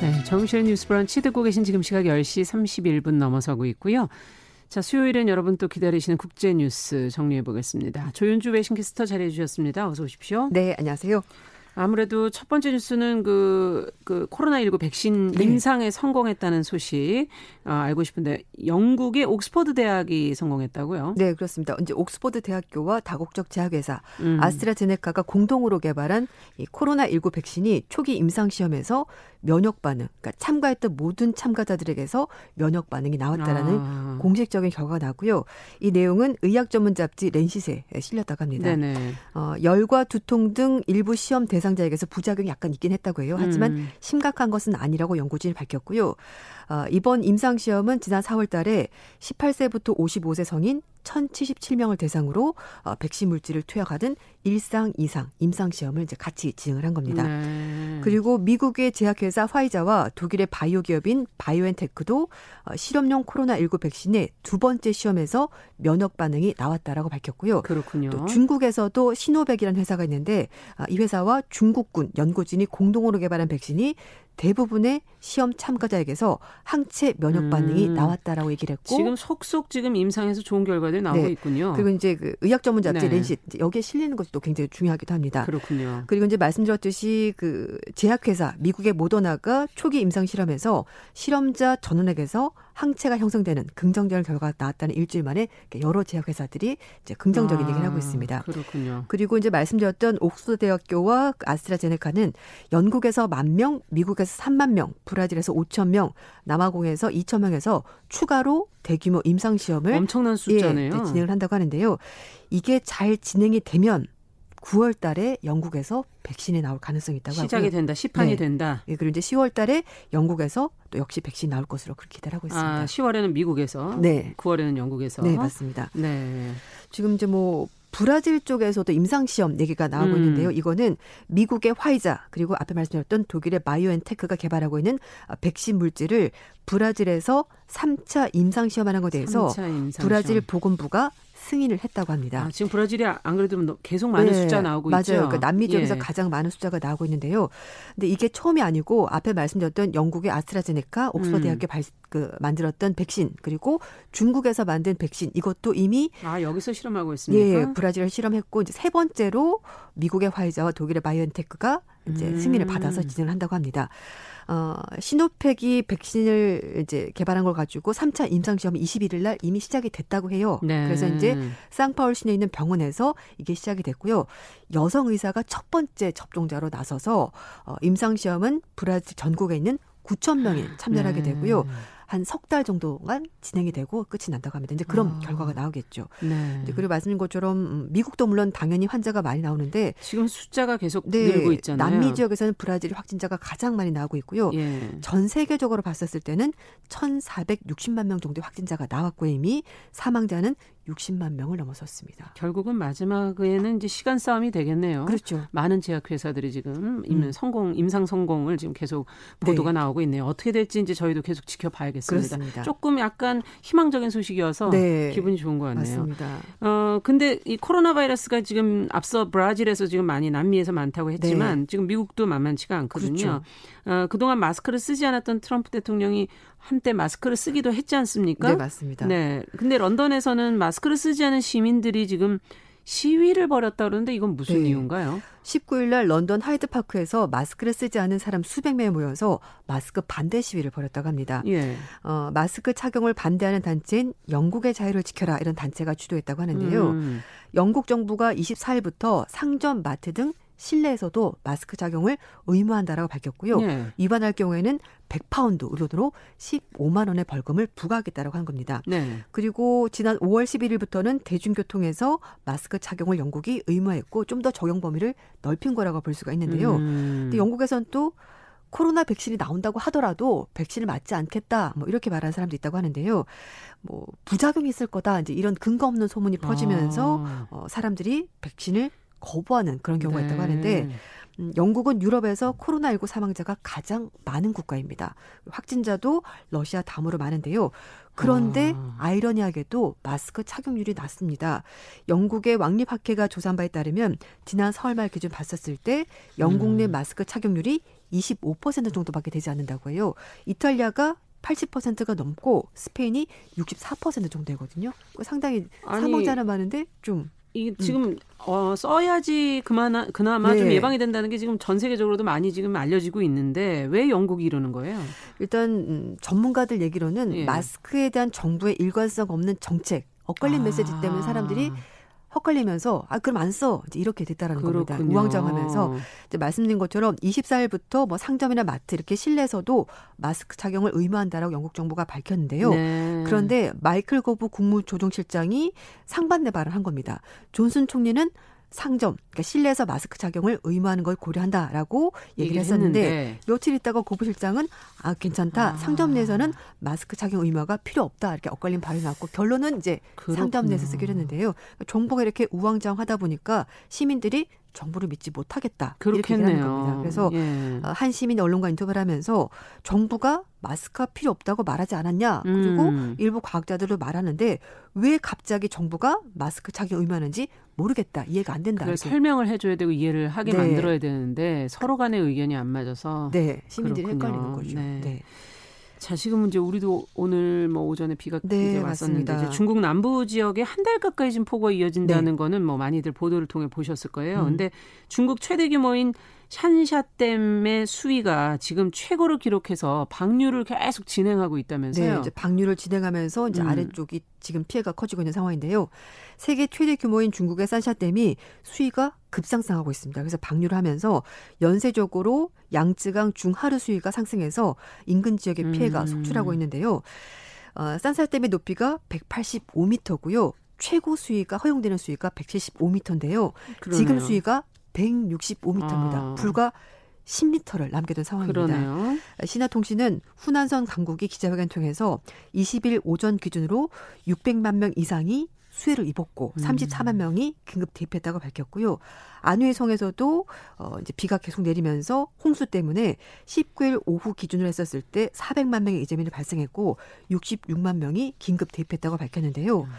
네, 정용실의 뉴스 브런치 듣고 계신 지금 시각 10시 31분 넘어서고 있고요. 자, 수요일엔 여러분 또 기다리시는 국제 뉴스 정리해 보겠습니다. 조윤주 외신캐스터 자리해 주셨습니다. 어서 오십시오. 네, 안녕하세요. 아무래도 첫 번째 뉴스는 그, 그 코로나19 백신 네. 임상에 성공했다는 소식 아, 알고 싶은데 영국의 옥스퍼드 대학이 성공했다고요? 네, 그렇습니다. 이제 옥스퍼드 대학교와 다국적 제약회사 음. 아스트라제네카가 공동으로 개발한 이 코로나19 백신이 초기 임상 시험에서 면역 반응, 그러니까 참가했던 모든 참가자들에게서 면역 반응이 나왔다라는 아. 공식적인 결과가 나고요. 이 내용은 의학 전문 잡지 렌시스에 실렸다고 합니다. 네네. 어, 열과 두통 등 일부 시험 대상자에게서 부작용이 약간 있긴 했다고 해요. 하지만 음. 심각한 것은 아니라고 연구진이 밝혔고요. 어, 이번 임상 시험은 지난 4월 달에 18세부터 55세 성인 1,077명을 대상으로 어, 백신 물질을 투약하던 일상 이상 임상 시험을 이제 같이 진행을 한 겁니다. 네. 그리고 미국의 제약회사 화이자와 독일의 바이오 기업인 바이오엔테크도 어, 실험용 코로나19 백신의 두 번째 시험에서 면역 반응이 나왔다라고 밝혔고요. 그렇군요. 또 중국에서도 시노백이라는 회사가 있는데 어, 이 회사와 중국군 연구진이 공동으로 개발한 백신이 대부분의 시험 참가자에게서 항체 면역 반응이 음. 나왔다라고 얘기를 했고 지금 속속 지금 임상에서 좋은 결과 들이 나오고 네. 있군요. 그리고 이제 그 의학 전문 잡지 네. 렌시 여기에 실리는 것이 또 굉장히 중요하기도 합니다. 그렇군요. 그리고 이제 말씀드렸듯이 그 제약회사 미국의 모더나가 초기 임상 실험에서 실험자 전원에게서 항체가 형성되는 긍정적인 결과가 나왔다는 일주일 만에 여러 제약회사들이 이제 긍정적인 아, 얘기를 하고 있습니다. 그렇군요. 그리고 이제 말씀드렸던 옥스퍼드 대학교와 아스트라제네카는 영국에서 만 명, 미국에서 3만 명, 브라질에서 5천 명, 남아공에서 2천 명에서 추가로 대규모 임상 시험을 엄청난 숫자네요. 예, 진행을 한다고 하는데요. 이게 잘 진행이 되면 9월 달에 영국에서 백신이 나올 가능성이 있다고 시작이 하고요. 된다. 시판이 네. 된다. 예, 그리고 이제 10월 달에 영국에서 또 역시 백신 나올 것으로 그렇게 기대를 하고 있습니다. 아, 10월에는 미국에서, 네. 9월에는 영국에서. 네, 맞습니다. 네. 지금 이제 뭐 브라질 쪽에서도 임상 시험 얘기가 나오고 음. 있는데요. 이거는 미국의 화이자 그리고 앞에 말씀드렸던 독일의 바이오엔테크가 개발하고 있는 백신 물질을 브라질에서 3차 임상 시험하는 것에 대해서 브라질 보건부가 승인을 했다고 합니다. 아, 지금 브라질이 안 그래도 뭐 계속 많은 네, 숫자 나오고 맞아요. 있죠. 그러니까 남미 지역에서 예. 가장 많은 숫자가 나오고 있는데요. 근데 이게 처음이 아니고 앞에 말씀드렸던 영국의 아스트라제네카, 옥스퍼드 대학교 음. 그 만들었던 백신 그리고 중국에서 만든 백신 이것도 이미 아 여기서 실험하고 있습니까? 예, 브라질을 실험했고 이제 세 번째로 미국의 화이자와 독일의 바이오엔테크가 이제 음. 승인을 받아서 진행을 한다고 합니다. 어, 시노팩이 백신을 이제 개발한 걸 가지고 3차 임상 시험이 21일 날 이미 시작이 됐다고 해요. 네. 그래서 이제 쌍파울 시내에 있는 병원에서 이게 시작이 됐고요. 여성 의사가 첫 번째 접종자로 나서서 어, 임상 시험은 브라질 전국에 있는 9천 명이 참여하게 네. 되고요. 한 석 달 정도간 진행이 되고 끝이 난다고 합니다. 이제 그런 아. 결과가 나오겠죠. 네. 그리고 말씀인 것처럼 음, 미국도 물론 당연히 환자가 많이 나오는데 지금 숫자가 계속 네, 늘고 있잖아요. 남미 지역에서는 브라질 확진자가 가장 많이 나오고 있고요. 예. 전 세계적으로 봤었을 때는 1,460만 명 정도의 확진자가 나왔고 이미 사망자는 60만 명을 넘어섰습니다. 결국은 마지막에는 이제 시간 싸움이 되겠네요. 그렇죠. 많은 제약회사들이 지금 음. 성공 임상 성공을 지금 계속 보도가 네. 나오고 있네요. 어떻게 될지 이제 저희도 계속 지켜봐야겠습니다. 그렇습니다. 조금 약간 희망적인 소식이어서 네. 기분이 좋은 것 같네요. 맞습니다. 어 근데 이 코로나 바이러스가 지금 앞서 브라질에서 지금 많이 남미에서 많다고 했지만 네. 지금 미국도 만만치가 않거든요. 그렇죠. 어, 그동안 마스크를 쓰지 않았던 트럼프 대통령이 한때 마스크를 쓰기도 했지 않습니까? 네, 맞습니다. 네. 근데 런던에서는 마스크를 쓰지 않은 시민들이 지금 시위를 벌였다 그러는데 이건 무슨 네. 이유인가요? 19일 날 런던 하이드 파크에서 마스크를 쓰지 않은 사람 수백 명이 모여서 마스크 반대 시위를 벌였다고 합니다. 예. 어, 마스크 착용을 반대하는 단체인 영국의 자유를 지켜라 이런 단체가 주도했다고 하는데요. 음. 영국 정부가 24일부터 상점, 마트 등 실내에서도 마스크 착용을 의무한다라고 밝혔고요. 네. 위반할 경우에는 100파운드 의료으로 15만 원의 벌금을 부과하겠다라고 한 겁니다. 네. 그리고 지난 5월 11일부터는 대중교통에서 마스크 착용을 영국이 의무화했고 좀 더 적용 범위를 넓힌 거라고 볼 수가 있는데요. 음. 근데 영국에선 또 코로나 백신이 나온다고 하더라도 백신을 맞지 않겠다. 뭐 이렇게 말하는 사람도 있다고 하는데요. 뭐 부작용이 있을 거다. 이제 이런 근거 없는 소문이 퍼지면서 아. 어, 사람들이 백신을 거부하는 그런 경우가 네. 있다고 하는데 음, 영국은 유럽에서 코로나19 사망자가 가장 많은 국가입니다. 확진자도 러시아 다음으로 많은데요. 그런데 아. 이러니하게도 마스크 착용률이 낮습니다. 영국의 왕립학회가 조사한 바에 따르면 지난 서울 말 기준 봤었을 때 영국 내 음. 마스크 착용률이 25% 정도밖에 되지 않는다고 해요. 이탈리아가 80%가 넘고 스페인이 64% 정도 되거든요. 상당히 사망자는 많은데 좀 이 지금 음. 어, 써야지 그만 그나마 네. 좀 예방이 된다는 게 지금 전 세계적으로도 많이 지금 알려지고 있는데 왜 영국이 이러는 거예요? 일단 음, 전문가들 얘기로는 예. 마스크에 대한 정부의 일관성 없는 정책, 엇갈린 아. 메시지 때문에 사람들이 헛갈리면서 아 그럼 안 써. 이렇게 됐다라는 그렇군요. 겁니다. 우왕좌왕하면서 이제 말씀드린 것처럼 24일부터 뭐 상점이나 마트 이렇게 실내에서도 마스크 착용을 의무한다라고 영국 정부가 밝혔는데요. 네. 그런데 마이클 거부 국무조정실장이 상반대 발언을 한 겁니다. 존슨 총리는 상점, 그러니까 실내에서 마스크 착용을 의무하는 걸 고려한다라고 얘기를 했었는데 했는데. 며칠 있다가 고부실장은 아 괜찮다. 아. 상점 내에서는 마스크 착용 의무가 필요 없다. 이렇게 엇갈린 발이 나왔고 결론은 이제 그렇구나. 상점 내에서 쓰기로 했는데요. 정부가 이렇게 우왕좌왕하다 보니까 시민들이 정부를 믿지 못하겠다. 그렇겠네요. 이렇게 하는 겁니다. 그래서 예. 어, 한 시민이 언론과 인터뷰를 하면서 정부가 마스크가 필요 없다고 말하지 않았냐. 그리고 음. 일부 과학자들도 말하는데 왜 갑자기 정부가 마스크 착용 의무하는지 모르겠다. 이해가 안 된다. 설명을 해줘야 되고 이해를 하게 네. 만들어야 되는데 서로 간의 의견이 안 맞아서 네 시민들이 그렇군요. 헷갈리는 거죠. 네. 네. 자, 지금은 이제 우리도 오늘 뭐 오전에 비가 네, 이제 왔었는데 이제 중국 남부 지역에 한 달 가까이 지금 폭우가 이어진다는 네. 거는 뭐 많이들 보도를 통해 보셨을 거예요. 음. 근데 중국 최대 규모인 샨샤댐의 수위가 지금 최고를 기록해서 방류를 계속 진행하고 있다면서요. 네, 이제 방류를 진행하면서 이제 음. 아래쪽이 지금 피해가 커지고 있는 상황인데요. 세계 최대 규모인 중국의 산샤댐이 수위가 급상승하고 있습니다. 그래서 방류를 하면서 연쇄적으로 양쯔강 중하루 수위가 상승해서 인근 지역의 피해가 음. 속출하고 있는데요. 어, 산샤댐의 높이가 185m고요. 최고 수위가 허용되는 수위가 175m인데요. 그러네요. 지금 수위가 165m입니다. 아. 불과 10리터를 남겨둔 상황입니다. 그러네요. 신화통신은 후난선 강국이 기자회견 통해서 20일 오전 기준으로 600만 명 이상이 수해를 입었고 음. 34만 명이 긴급 대피했다고 밝혔고요. 안휘성에서도 어 이제 비가 계속 내리면서 홍수 때문에 19일 오후 기준으로 했었을 때 400만 명의 이재민이 발생했고 66만 명이 긴급 대피했다고 밝혔는데요. 음.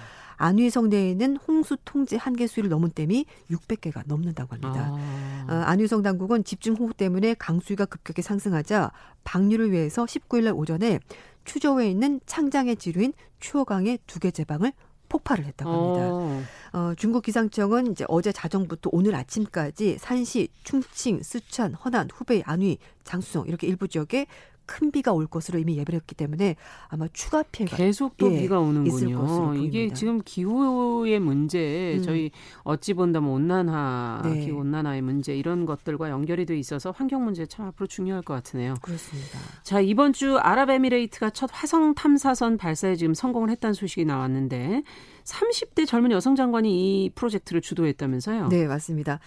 안휘성 내에는 홍수 통제 한계 수위를 넘은 댐이 600개가 넘는다고 합니다. 아. 어, 안휘성 당국은 집중 호우 때문에 강수위가 급격히 상승하자 방류를 위해서 19일 날 오전에 추저우에 있는 창장의 지류인 추어강의 두 개 제방을 폭발을 했다고 합니다. 어. 어, 중국 기상청은 이제 어제 자정부터 오늘 아침까지 산시, 충칭, 쓰촨, 허난, 후베이, 안휘, 장수성 이렇게 일부 지역에 큰 비가 올 것으로 이미 예배를 했기 때문에 아마 추가 피해가 계속 또 예, 비가 오는군요. 이게 지금 기후의 문제, 음. 저희 어찌 본다면 온난화, 네. 기후 온난화의 문제 이런 것들과 연결이 돼 있어서 환경 문제 참 앞으로 중요할 것 같으네요. 그렇습니다. 자 이번 주 아랍에미레이트가 첫 화성 탐사선 발사에 지금 성공을 했다는 소식이 나왔는데 30대 젊은 여성 장관이 이 프로젝트를 주도했다면서요? 네, 맞습니다.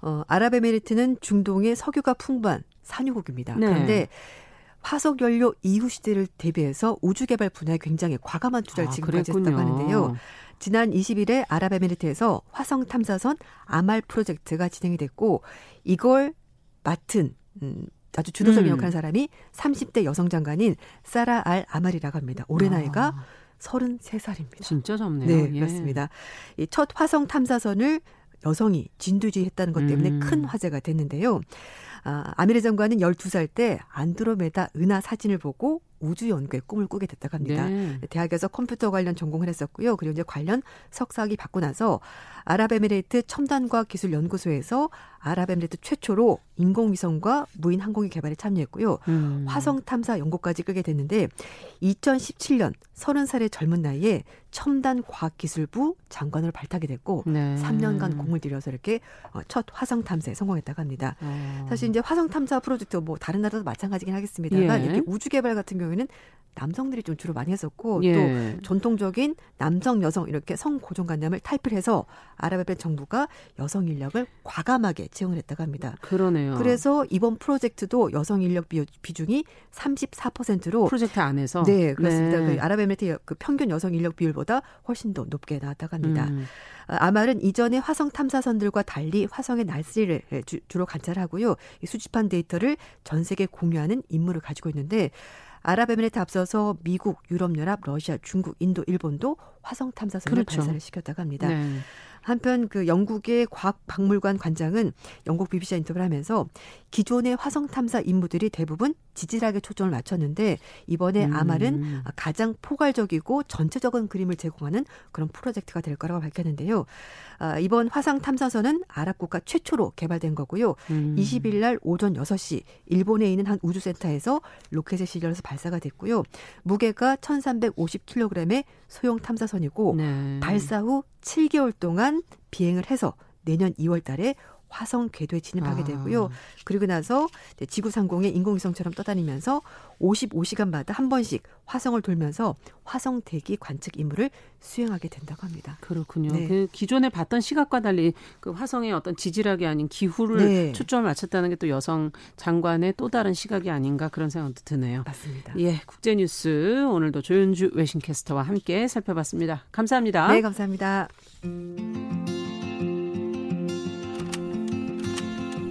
어, 아랍에미리트는 중동의 석유가 풍부한 산유국입니다. 네. 그런데 화석 연료 이후 시대를 대비해서 우주 개발 분야에 굉장히 과감한 투자를 아, 지금까지 했다고 하는데요. 지난 20일에 아랍에미리트에서 화성 탐사선 아말 프로젝트가 진행이 됐고 이걸 맡은 음, 아주 주도적인 음. 역할 한 사람이 30대 여성 장관인 사라 알 아말이라고 합니다. 올해 나이가 아. 33살입니다. 진짜 젊네요. 네, 예. 그렇습니다. 이 첫 화성 탐사선을 여성이 진두지했다는 것 때문에 음. 큰 화제가 됐는데요. 아, 아미르 장관은 12살 때 안드로메다 은하 사진을 보고 우주 연구의 꿈을 꾸게 됐다고 합니다. 네. 대학에서 컴퓨터 관련 전공을 했었고요. 그리고 이제 관련 석사학위 받고 나서 아랍에미레이트 첨단과학 기술 연구소에서 아랍에미레이트 최초로 인공위성과 무인 항공기 개발에 참여했고요. 음. 화성 탐사 연구까지 끄게 됐는데 2017년 30살의 젊은 나이에 첨단 과학기술부 장관으로 발탁이 됐고 네. 3년간 공을 들여서 이렇게 어, 첫 화성 탐사에 성공했다고 합니다. 어. 사실 이제 화성 탐사 프로젝트 뭐 다른 나라도 마찬가지긴 하겠습니다만 예. 이렇게 우주 개발 같은 경우 에는 남성들이 좀 주로 많이 했었고 예. 또 전통적인 남성 여성 이렇게 성 고정관념을 탈피해서 아랍의 정부가 여성 인력을 과감하게 채용을 했다고 합니다. 그러네요. 그래서 이번 프로젝트도 여성 인력 비중이 34%로 프로젝트 안에서 네 그렇습니다. 네. 그 아랍에미리트 그 평균 여성 인력 비율보다 훨씬 더 높게 나왔다고 합니다. 음. 아말은 이전에 화성 탐사선들과 달리 화성의 날씨를 주로 관찰하고요. 수집한 데이터를 전 세계 공유하는 임무를 가지고 있는데 아랍에미레이트 앞서서 미국, 유럽연합, 러시아, 중국, 인도, 일본도 화성 탐사선을 그렇죠. 발사를 시켰다고 합니다. 네. 한편 그 영국의 과학박물관 관장은 영국 BBC와 인터뷰를 하면서 기존의 화성 탐사 임무들이 대부분 지질학에 초점을 맞췄는데 이번에 음. 아말은 가장 포괄적이고 전체적인 그림을 제공하는 그런 프로젝트가 될 거라고 밝혔는데요. 아, 이번 화상 탐사선은 아랍 국가 최초로 개발된 거고요. 음. 20일 날 오전 6시 일본에 있는 한 우주센터에서 로켓에 실려서 발사가 됐고요. 무게가 1350kg의 소형 탐사선이고 네. 발사 후 7개월 동안 비행을 해서 내년 2월 달에 화성 궤도에 진입하게 아. 되고요. 아. 그리고 나서 지구 상공에 인공위성처럼 떠다니면서 55시간마다 한 번씩 화성을 돌면서 화성 대기 관측 임무를 수행하게 된다고 합니다. 그렇군요. 네. 그 기존에 봤던 시각과 달리 그 화성의 어떤 지질학이 아닌 기후를 네. 초점을 맞췄다는 게 또 여성 장관의 또 다른 시각이 아닌가 그런 생각도 드네요. 맞습니다. 예, 국제 뉴스 오늘도 조윤주 외신캐스터와 함께 살펴봤습니다. 감사합니다. 네, 감사합니다.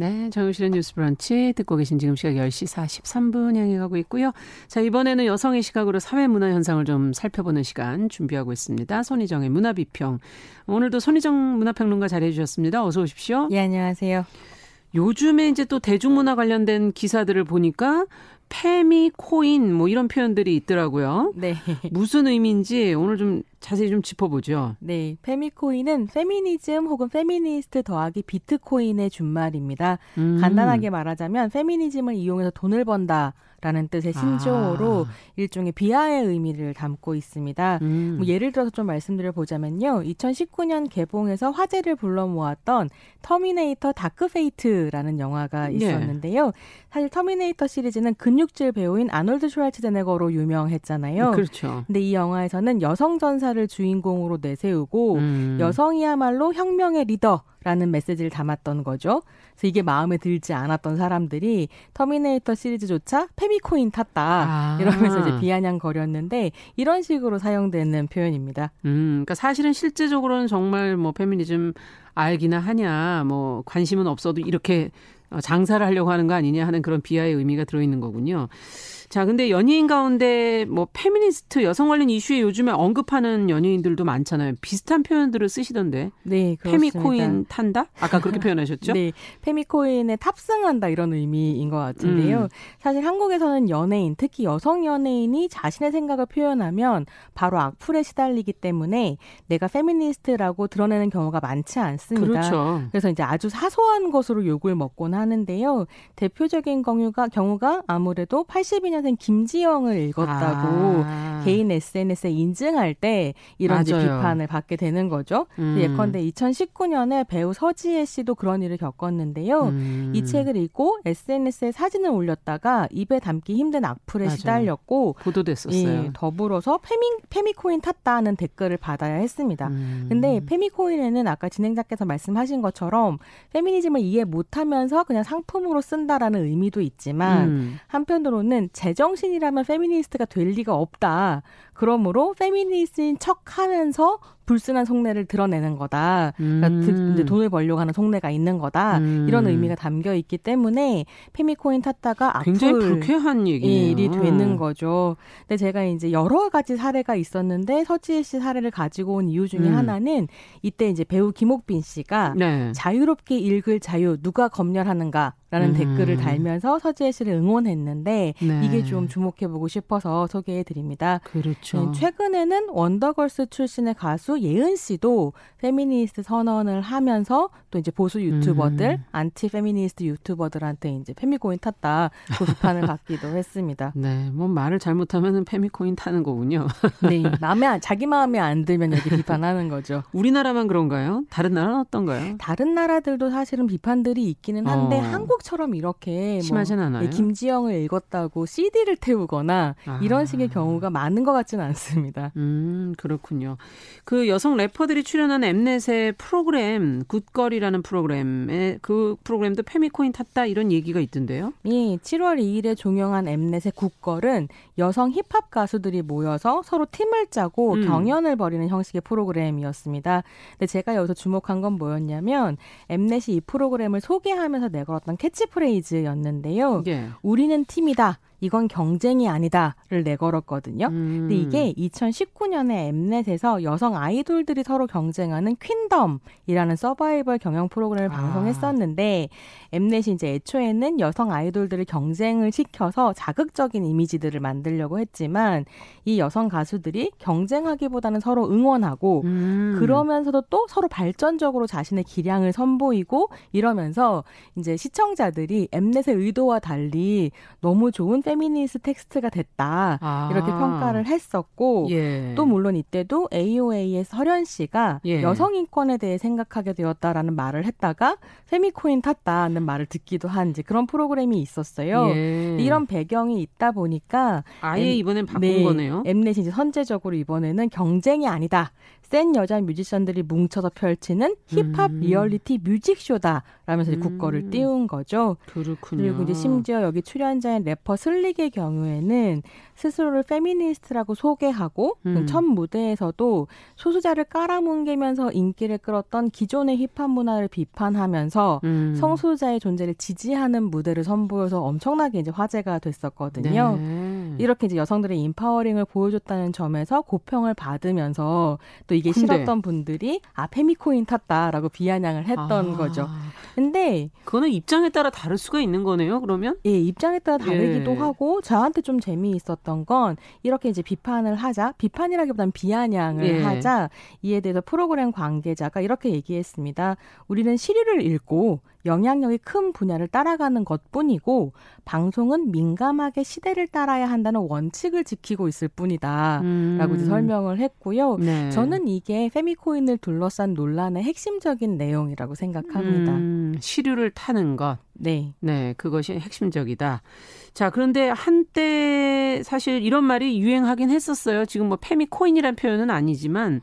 네, 정용실의 뉴스 브런치 듣고 계신 지금 시각 10시 43분 향해 가고 있고요. 자, 이번에는 여성의 시각으로 사회 문화 현상을 좀 살펴보는 시간 준비하고 있습니다. 손희정의 문화 비평. 오늘도 손희정 문화평론가 자리해 주셨습니다. 어서 오십시오. 예, 안녕하세요. 요즘에 이제 또 대중문화 관련된 기사들을 보니까 페미 코인 뭐 이런 표현들이 있더라고요. 네. 무슨 의미인지 오늘 좀 자세히 좀 짚어보죠. 네. 페미코인은 페미니즘 혹은 페미니스트 더하기 비트코인의 준말입니다. 음. 간단하게 말하자면 페미니즘을 이용해서 돈을 번다. 라는 뜻의 신조어로 아. 일종의 비하의 의미를 담고 있습니다. 음. 뭐 예를 들어서 좀 말씀드려 보자면요. 2019년 개봉해서 화제를 불러 모았던 터미네이터 다크페이트라는 영화가 네. 있었는데요. 네. 사실 터미네이터 시리즈는 근육질 배우인 아놀드 슈왈츠제네거로 유명했잖아요. 그렇죠. 근데 이 영화에서는 여성 전사를 주인공으로 내세우고 음. 여성이야말로 혁명의 리더 라는 메시지를 담았던 거죠. 그래서 이게 마음에 들지 않았던 사람들이 터미네이터 시리즈조차 페미코인 탔다 아. 이러면서 이제 비아냥거렸는데 이런 식으로 사용되는 표현입니다. 음, 그러니까 사실은 실제적으로는 정말 뭐 페미니즘 알기나 하냐, 뭐 관심은 없어도 이렇게 어, 장사를 하려고 하는 거 아니냐 하는 그런 비하의 의미가 들어있는 거군요. 자, 근데 연예인 가운데 뭐 페미니스트 여성 관련 이슈에 요즘에 언급하는 연예인들도 많잖아요. 비슷한 표현들을 쓰시던데. 네, 그렇습니다. 페미코인 탄다? 아까 그렇게 표현하셨죠? 네, 페미코인에 탑승한다 이런 의미인 것 같은데요. 음. 사실 한국에서는 연예인, 특히 여성 연예인이 자신의 생각을 표현하면 바로 악플에 시달리기 때문에 내가 페미니스트라고 드러내는 경우가 많지 않습니다. 그렇죠. 그래서 이제 아주 사소한 것으로 욕을 먹곤 하는데요. 대표적인 경우가 경우가 아무래도 82년생 김지영을 읽었다고 아. 개인 SNS에 인증할 때 이런 비판을 받게 되는 거죠. 음. 예컨대 2019년에 배우 서지혜 씨도 그런 일을 겪었는데요. 음. 이 책을 읽고 SNS에 사진을 올렸다가 입에 담기 힘든 악플에 맞아요. 시달렸고 보도됐었어요. 예, 더불어서 페미 페미코인 탔다는 댓글을 받아야 했습니다. 음. 근데 페미코인에는 아까 진행자께서 말씀하신 것처럼 페미니즘을 이해 못하면서 그냥 상품으로 쓴다라는 의미도 있지만 음. 한편으로는 제 제정신이라면 페미니스트가 될 리가 없다. 그러므로 페미니스트인 척 하면서 불순한 속내를 드러내는 거다. 그러니까 음. 돈을 벌려고 하는 속내가 있는 거다. 음. 이런 의미가 담겨 있기 때문에 페미코인 탔다가 굉장히 불쾌한 얘기네요. 일이 되는 거죠. 근데 제가 이제 여러 가지 사례가 있었는데 서지혜 씨 사례를 가지고 온 이유 중에 음. 하나는 이때 이제 배우 김옥빈 씨가 네. 자유롭게 읽을 자유 누가 검열하는가 라는 음. 댓글을 달면서 서지혜 씨를 응원했는데 네. 이게 좀 주목해보고 싶어서 소개해드립니다. 그렇죠. 네, 최근에는 원더걸스 출신의 가수 예은 씨도 페미니스트 선언을 하면서 또 이제 보수 유튜버들, 음. 안티 페미니스트 유튜버들한테 이제 페미코인 탔다 그 비판을 받기도 했습니다. 네, 뭐 말을 잘못하면은 페미코인 타는 거군요. 네, 마음에 자기 마음에 안 들면 여기 비판하는 거죠. 우리나라만 그런가요? 다른 나라는 어떤가요? 다른 나라들도 사실은 비판들이 있기는 한데 어. 한국처럼 이렇게 뭐 심하진 뭐 않아요. 김지영을 읽었다고 CD를 태우거나 아. 이런 식의 경우가 많은 것 같지는 않습니다. 음, 그렇군요. 그 여성 래퍼들이 출연한 엠넷의 프로그램 굿걸이라는 프로그램에 그 프로그램도 페미코인 탔다 이런 얘기가 있던데요. 예, 7월 2일에 종영한 엠넷의 굿걸은 여성 힙합 가수들이 모여서 서로 팀을 짜고 음. 경연을 벌이는 형식의 프로그램이었습니다. 근데 제가 여기서 주목한 건 뭐였냐면 엠넷이 이 프로그램을 소개하면서 내걸었던 캐치프레이즈였는데요. 예. 우리는 팀이다. 이건 경쟁이 아니다를 내걸었거든요. 음. 근데 이게 2019년에 엠넷에서 여성 아이돌들이 서로 경쟁하는 퀸덤이라는 서바이벌 경영 프로그램을 아. 방송했었는데 엠넷이 이제 애초에는 여성 아이돌들을 경쟁을 시켜서 자극적인 이미지들을 만들려고 했지만 이 여성 가수들이 경쟁하기보다는 서로 응원하고 음. 그러면서도 또 서로 발전적으로 자신의 기량을 선보이고 이러면서 이제 시청자들이 엠넷의 의도와 달리 너무 좋은 페미니스트 텍스트가 됐다 아. 이렇게 평가를 했었고 예. 또 물론 이때도 AOA의 설현 씨가 예. 여성 인권에 대해 생각하게 되었다라는 말을 했다가 페미코인 탔다는 말을 듣기도 한 이제 그런 프로그램이 있었어요. 예. 이런 배경이 있다 보니까 아예 엠, 이번엔 바꾼 네, 거네요. 엠넷이 이제 선제적으로 이번에는 경쟁이 아니다. 센 여자 뮤지션들이 뭉쳐서 펼치는 힙합 음. 리얼리티 뮤직쇼다. 라면서 음. 국거를 띄운 거죠. 그렇군요. 그리고 이제 심지어 여기 출연자인 래퍼 슬릭의 경우에는 스스로를 페미니스트라고 소개하고 그 음. 첫 무대에서도 소수자를 깔아뭉개면서 인기를 끌었던 기존의 힙합 문화를 비판하면서 음. 성소수자의 존재를 지지하는 무대를 선보여서 엄청나게 이제 화제가 됐었거든요. 네. 이렇게 이제 여성들의 인파워링을 보여줬다는 점에서 고평을 받으면서 또 이게 근데. 싫었던 분들이 아 페미코인 탔다라고 비아냥을 했던 아. 거죠. 근데 그거는 입장에 따라 다를 수가 있는 거네요. 그러면 예 입장에 따라 다르기도 예. 하고 저한테 좀 재미있었던 건 이렇게 이제 비판을 하자 비판이라기보다는 비아냥을 예. 하자 이에 대해서 프로그램 관계자가 이렇게 얘기했습니다. 우리는 시류를 읽고 영향력이 큰 분야를 따라가는 것 뿐이고, 방송은 민감하게 시대를 따라야 한다는 원칙을 지키고 있을 뿐이다. 음. 라고 설명을 했고요. 네. 저는 이게 페미코인을 둘러싼 논란의 핵심적인 내용이라고 생각합니다. 음, 시류를 타는 것. 네. 네, 그것이 핵심적이다. 자, 그런데 한때 사실 이런 말이 유행하긴 했었어요. 지금 뭐 페미코인이란 표현은 아니지만,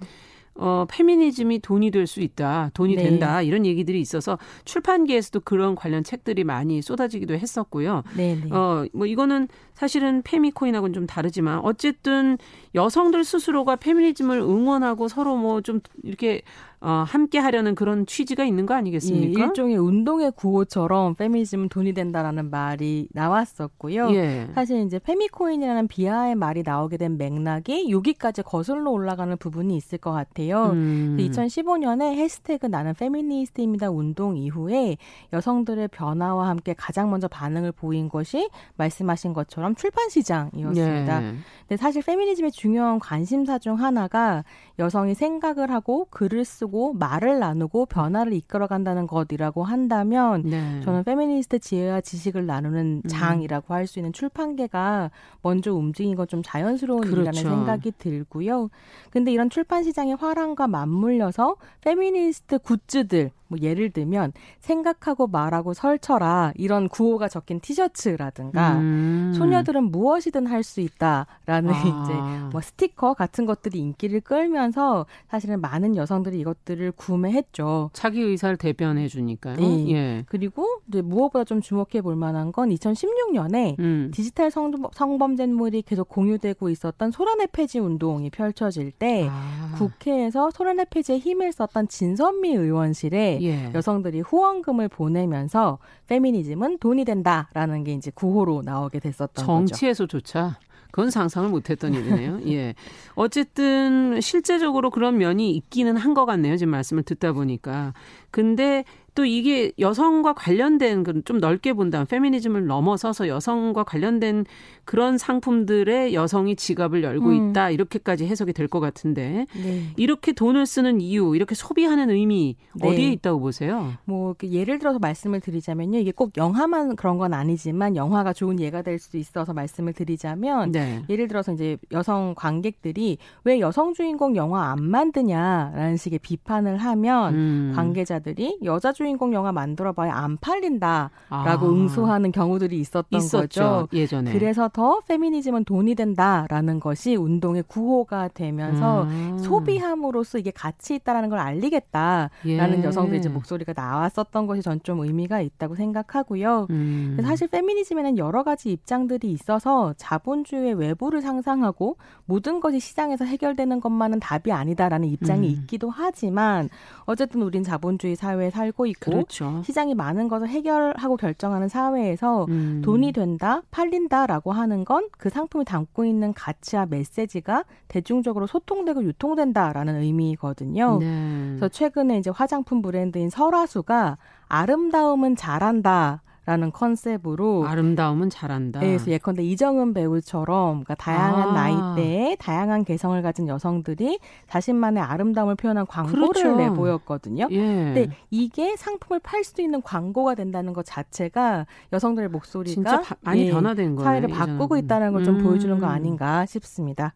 어, 페미니즘이 돈이 될 수 있다, 돈이 네. 된다 이런 얘기들이 있어서 출판계에서도 그런 관련 책들이 많이 쏟아지기도 했었고요. 네, 네. 어, 뭐 이거는 사실은 페미코인하고는 좀 다르지만 어쨌든 여성들 스스로가 페미니즘을 응원하고 서로 뭐 좀 이렇게 어, 함께 하려는 그런 취지가 있는 거 아니겠습니까? 예, 일종의 운동의 구호처럼 페미니즘은 돈이 된다라는 말이 나왔었고요. 예. 사실 이제 페미코인이라는 비하의 말이 나오게 된 맥락이 여기까지 거슬러 올라가는 부분이 있을 것 같아요. 음. 2015년에 해시태그 나는 페미니스트입니다 운동 이후에 여성들의 변화와 함께 가장 먼저 반응을 보인 것이 말씀하신 것처럼 출판 시장이었습니다. 예. 근데 사실 페미니즘의 중요한 관심사 중 하나가 여성이 생각을 하고 글을 쓰고 말을 나누고 변화를 이끌어간다는 것이라고 한다면 네. 저는 페미니스트 지혜와 지식을 나누는 음. 장이라고 할 수 있는 출판계가 먼저 움직인 건 좀 자연스러운 그렇죠. 일이라는 생각이 들고요. 근데 이런 출판 시장의 활황과 맞물려서 페미니스트 굿즈들 뭐 예를 들면 생각하고 말하고 설쳐라 이런 구호가 적힌 티셔츠라든가 음. 소녀들은 무엇이든 할 수 있다라는 아. 이제 뭐 스티커 같은 것들이 인기를 끌면서 사실은 많은 여성들이 이것들을 구매했죠. 자기 의사를 대변해 주니까요. 네. 예. 그리고 이제 무엇보다 좀 주목해 볼 만한 건 2016년에 음. 디지털 성, 성범죄물이 계속 공유되고 있었던 소란의 폐지 운동이 펼쳐질 때 아. 국회에서 소란의 폐지에 힘을 썼던 진선미 의원실에 예. 여성들이 후원금을 보내면서 페미니즘은 돈이 된다라는 게 이제 구호로 나오게 됐었던 정치에서조차 그건 상상을 못했던 일이네요. 예. 어쨌든 실제적으로 그런 면이 있기는 한 것 같네요. 지금 말씀을 듣다 보니까. 근데 또 이게 여성과 관련된 좀 넓게 본다면 페미니즘을 넘어서서 여성과 관련된 그런 상품들의 여성이 지갑을 열고 음. 있다 이렇게까지 해석이 될 것 같은데 네. 이렇게 돈을 쓰는 이유 이렇게 소비하는 의미 네. 어디에 있다고 보세요? 뭐 예를 들어서 말씀을 드리자면요 이게 꼭 영화만 그런 건 아니지만 영화가 좋은 예가 될 수도 있어서 말씀을 드리자면 네. 예를 들어서 이제 여성 관객들이 왜 여성 주인공 영화 안 만드냐라는 식의 비판을 하면 음. 관계자들 이 여자 주인공 주인공 영화 만들어봐야 안 팔린다라고 아. 응수하는 경우들이 있었던 있었죠. 거죠. 예전에. 그래서 더 페미니즘은 돈이 된다라는 것이 운동의 구호가 되면서 음. 소비함으로써 이게 가치 있다라는 걸 알리겠다라는 예. 여성들의 이제 목소리가 나왔었던 것이 전 좀 의미가 있다고 생각하고요. 음. 사실 페미니즘에는 여러 가지 입장들이 있어서 자본주의의 외부를 상상하고 모든 것이 시장에서 해결되는 것만은 답이 아니다라는 입장이 음. 있기도 하지만 어쨌든 우린 자본주의 사회에 살고 있고 그렇죠. 시장이 많은 것을 해결하고 결정하는 사회에서 음. 돈이 된다, 팔린다라고 하는 건 그 상품이 담고 있는 가치와 메시지가 대중적으로 소통되고 유통된다라는 의미거든요. 네. 그래서 최근에 이제 화장품 브랜드인 설화수가 아름다움은 잘한다. 라는 컨셉으로 아름다움은 잘한다. 네, 그래서 예컨대 이정은 배우처럼 그러니까 다양한 아. 나이대에 다양한 개성을 가진 여성들이 자신만의 아름다움을 표현한 광고를 그렇죠. 내보였거든요. 예. 근데 이게 상품을 팔수 있는 광고가 된다는 것 자체가 여성들의 목소리가 진짜 바, 많이 예, 변화된 거예요. 사회를 바꾸고 있다는 걸좀 음. 보여주는 거 아닌가 싶습니다.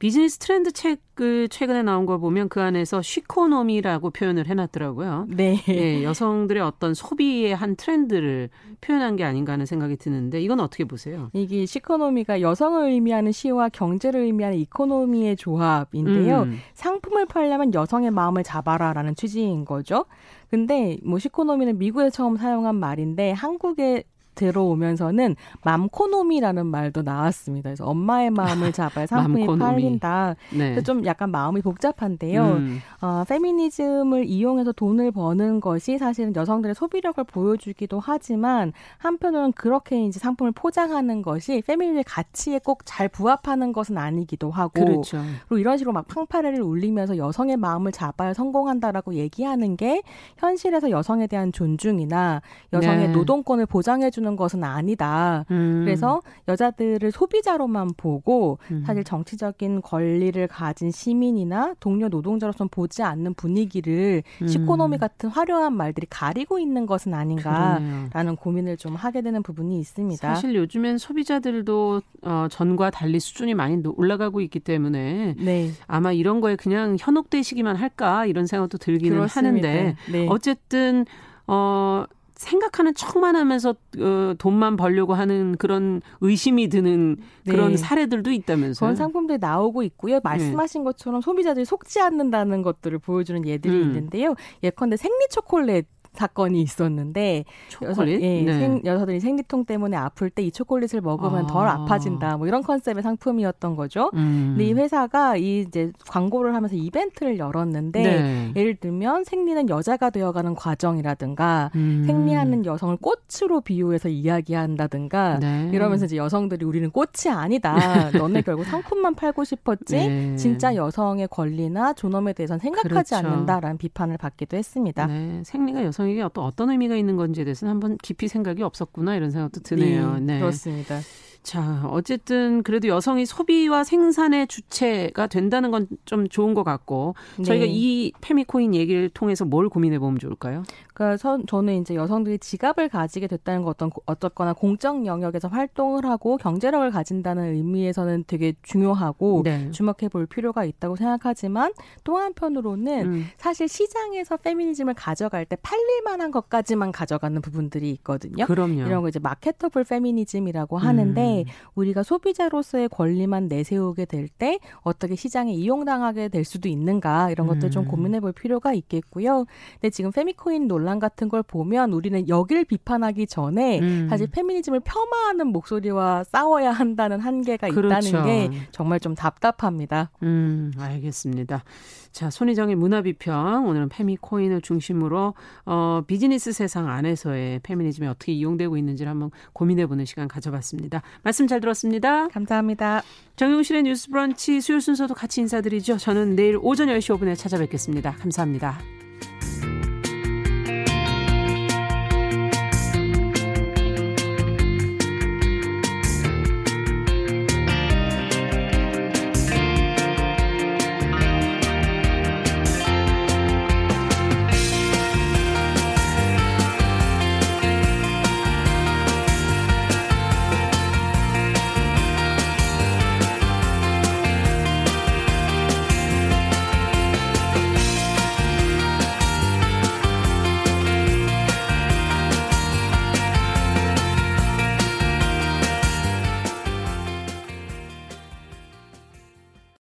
비즈니스 트렌드 책을 최근에 나온 걸 보면 그 안에서 쉬코노미라고 표현을 해놨더라고요. 네. 예, 여성들의 어떤 소비의 한 트렌드를 표현한 게 아닌가 하는 생각이 드는데 이건 어떻게 보세요? 이게 시코노미가 여성을 의미하는 시와 경제를 의미하는 이코노미의 조합인데요. 음. 상품을 팔려면 여성의 마음을 잡아라라는 취지인 거죠. 근데 뭐 시코노미는 미국에 처음 사용한 말인데 한국에 들어오면서는 맘코노미라는 말도 나왔습니다. 그래서 엄마의 마음을 잡아야 상품이 팔린다. 네. 좀 약간 마음이 복잡한데요. 음. 어, 페미니즘을 이용해서 돈을 버는 것이 사실은 여성들의 소비력을 보여주기도 하지만 한편으로는 그렇게 이제 상품을 포장하는 것이 페미니즘의 가치에 꼭 잘 부합하는 것은 아니기도 하고 그렇죠. 그리고 이런 식으로 막 팡파레를 울리면서 여성의 마음을 잡아야 성공한다라고 얘기하는 게 현실에서 여성에 대한 존중이나 여성의 네. 노동권을 보장해주는 해주는 것은 아니다. 음. 그래서 여자들을 소비자로만 보고 음. 사실 정치적인 권리를 가진 시민이나 동료 노동자로서는 보지 않는 분위기를 음. 시코노미 같은 화려한 말들이 가리고 있는 것은 아닌가라는 그러네요. 고민을 좀 하게 되는 부분이 있습니다. 사실 요즘엔 소비자들도 어, 전과 달리 수준이 많이 올라가고 있기 때문에 네. 아마 이런 거에 그냥 현혹되시기만 할까 이런 생각도 들기는 그렇습니다. 하는데 네. 어쨌든 어 생각하는 척만 하면서 어, 돈만 벌려고 하는 그런 의심이 드는 그런 네. 사례들도 있다면서요. 그런 상품들이 나오고 있고요. 말씀하신 네. 것처럼 소비자들이 속지 않는다는 것들을 보여주는 예들이 음. 있는데요. 예컨대 생리 초콜릿 사건이 있었는데 초콜릿? 여성, 예, 네. 생, 여성들이 생리통 때문에 아플 때 이 초콜릿을 먹으면 아. 덜 아파진다. 뭐 이런 컨셉의 상품이었던 거죠. 음. 근데 이 회사가 이 이제 광고를 하면서 이벤트를 열었는데 네. 예를 들면 생리는 여자가 되어가는 과정이라든가 음. 생리하는 여성을 꽃으로 비유해서 이야기한다든가 네. 이러면서 이제 여성들이 우리는 꽃이 아니다. 너네 결국 상품만 팔고 싶었지 네. 진짜 여성의 권리나 존엄에 대해서는 생각하지 그렇죠. 않는다라는 비판을 받기도 했습니다. 네. 생리가 여성 에게 어떤 어떤 의미가 있는 건지에 대해서는 한번 깊이 생각이 없었구나 이런 생각도 드네요. 네. 그렇습니다. 자, 어쨌든 그래도 여성이 소비와 생산의 주체가 된다는 건 좀 좋은 것 같고 네. 저희가 이 페미코인 얘기를 통해서 뭘 고민해 보면 좋을까요? 그러니까 선, 저는 이제 여성들이 지갑을 가지게 됐다는 것 어떤 어쨌거나 공적 영역에서 활동을 하고 경제력을 가진다는 의미에서는 되게 중요하고 네. 주목해 볼 필요가 있다고 생각하지만 또 한편으로는 음. 사실 시장에서 페미니즘을 가져갈 때 팔릴 만한 것까지만 가져가는 부분들이 있거든요. 그럼요. 이런 거 이제 마케터블 페미니즘이라고 하는데 음. 우리가 소비자로서의 권리만 내세우게 될 때 어떻게 시장에 이용당하게 될 수도 있는가 이런 것들 음. 좀 고민해 볼 필요가 있겠고요. 근데 지금 페미코인 논란 논란 같은 걸 보면 우리는 여길 비판하기 전에 음. 사실 페미니즘을 폄하하는 목소리와 싸워야 한다는 한계가 그렇죠. 있다는 게 정말 좀 답답합니다. 음, 알겠습니다. 자, 손희정의 문화비평. 오늘은 페미코인을 중심으로 어, 비즈니스 세상 안에서의 페미니즘이 어떻게 이용되고 있는지를 한번 고민해보는 시간 가져봤습니다. 말씀 잘 들었습니다. 감사합니다. 정용실의 뉴스 브런치 수요일 순서도 같이 인사드리죠. 저는 내일 오전 10시 5분에 찾아뵙겠습니다. 감사합니다.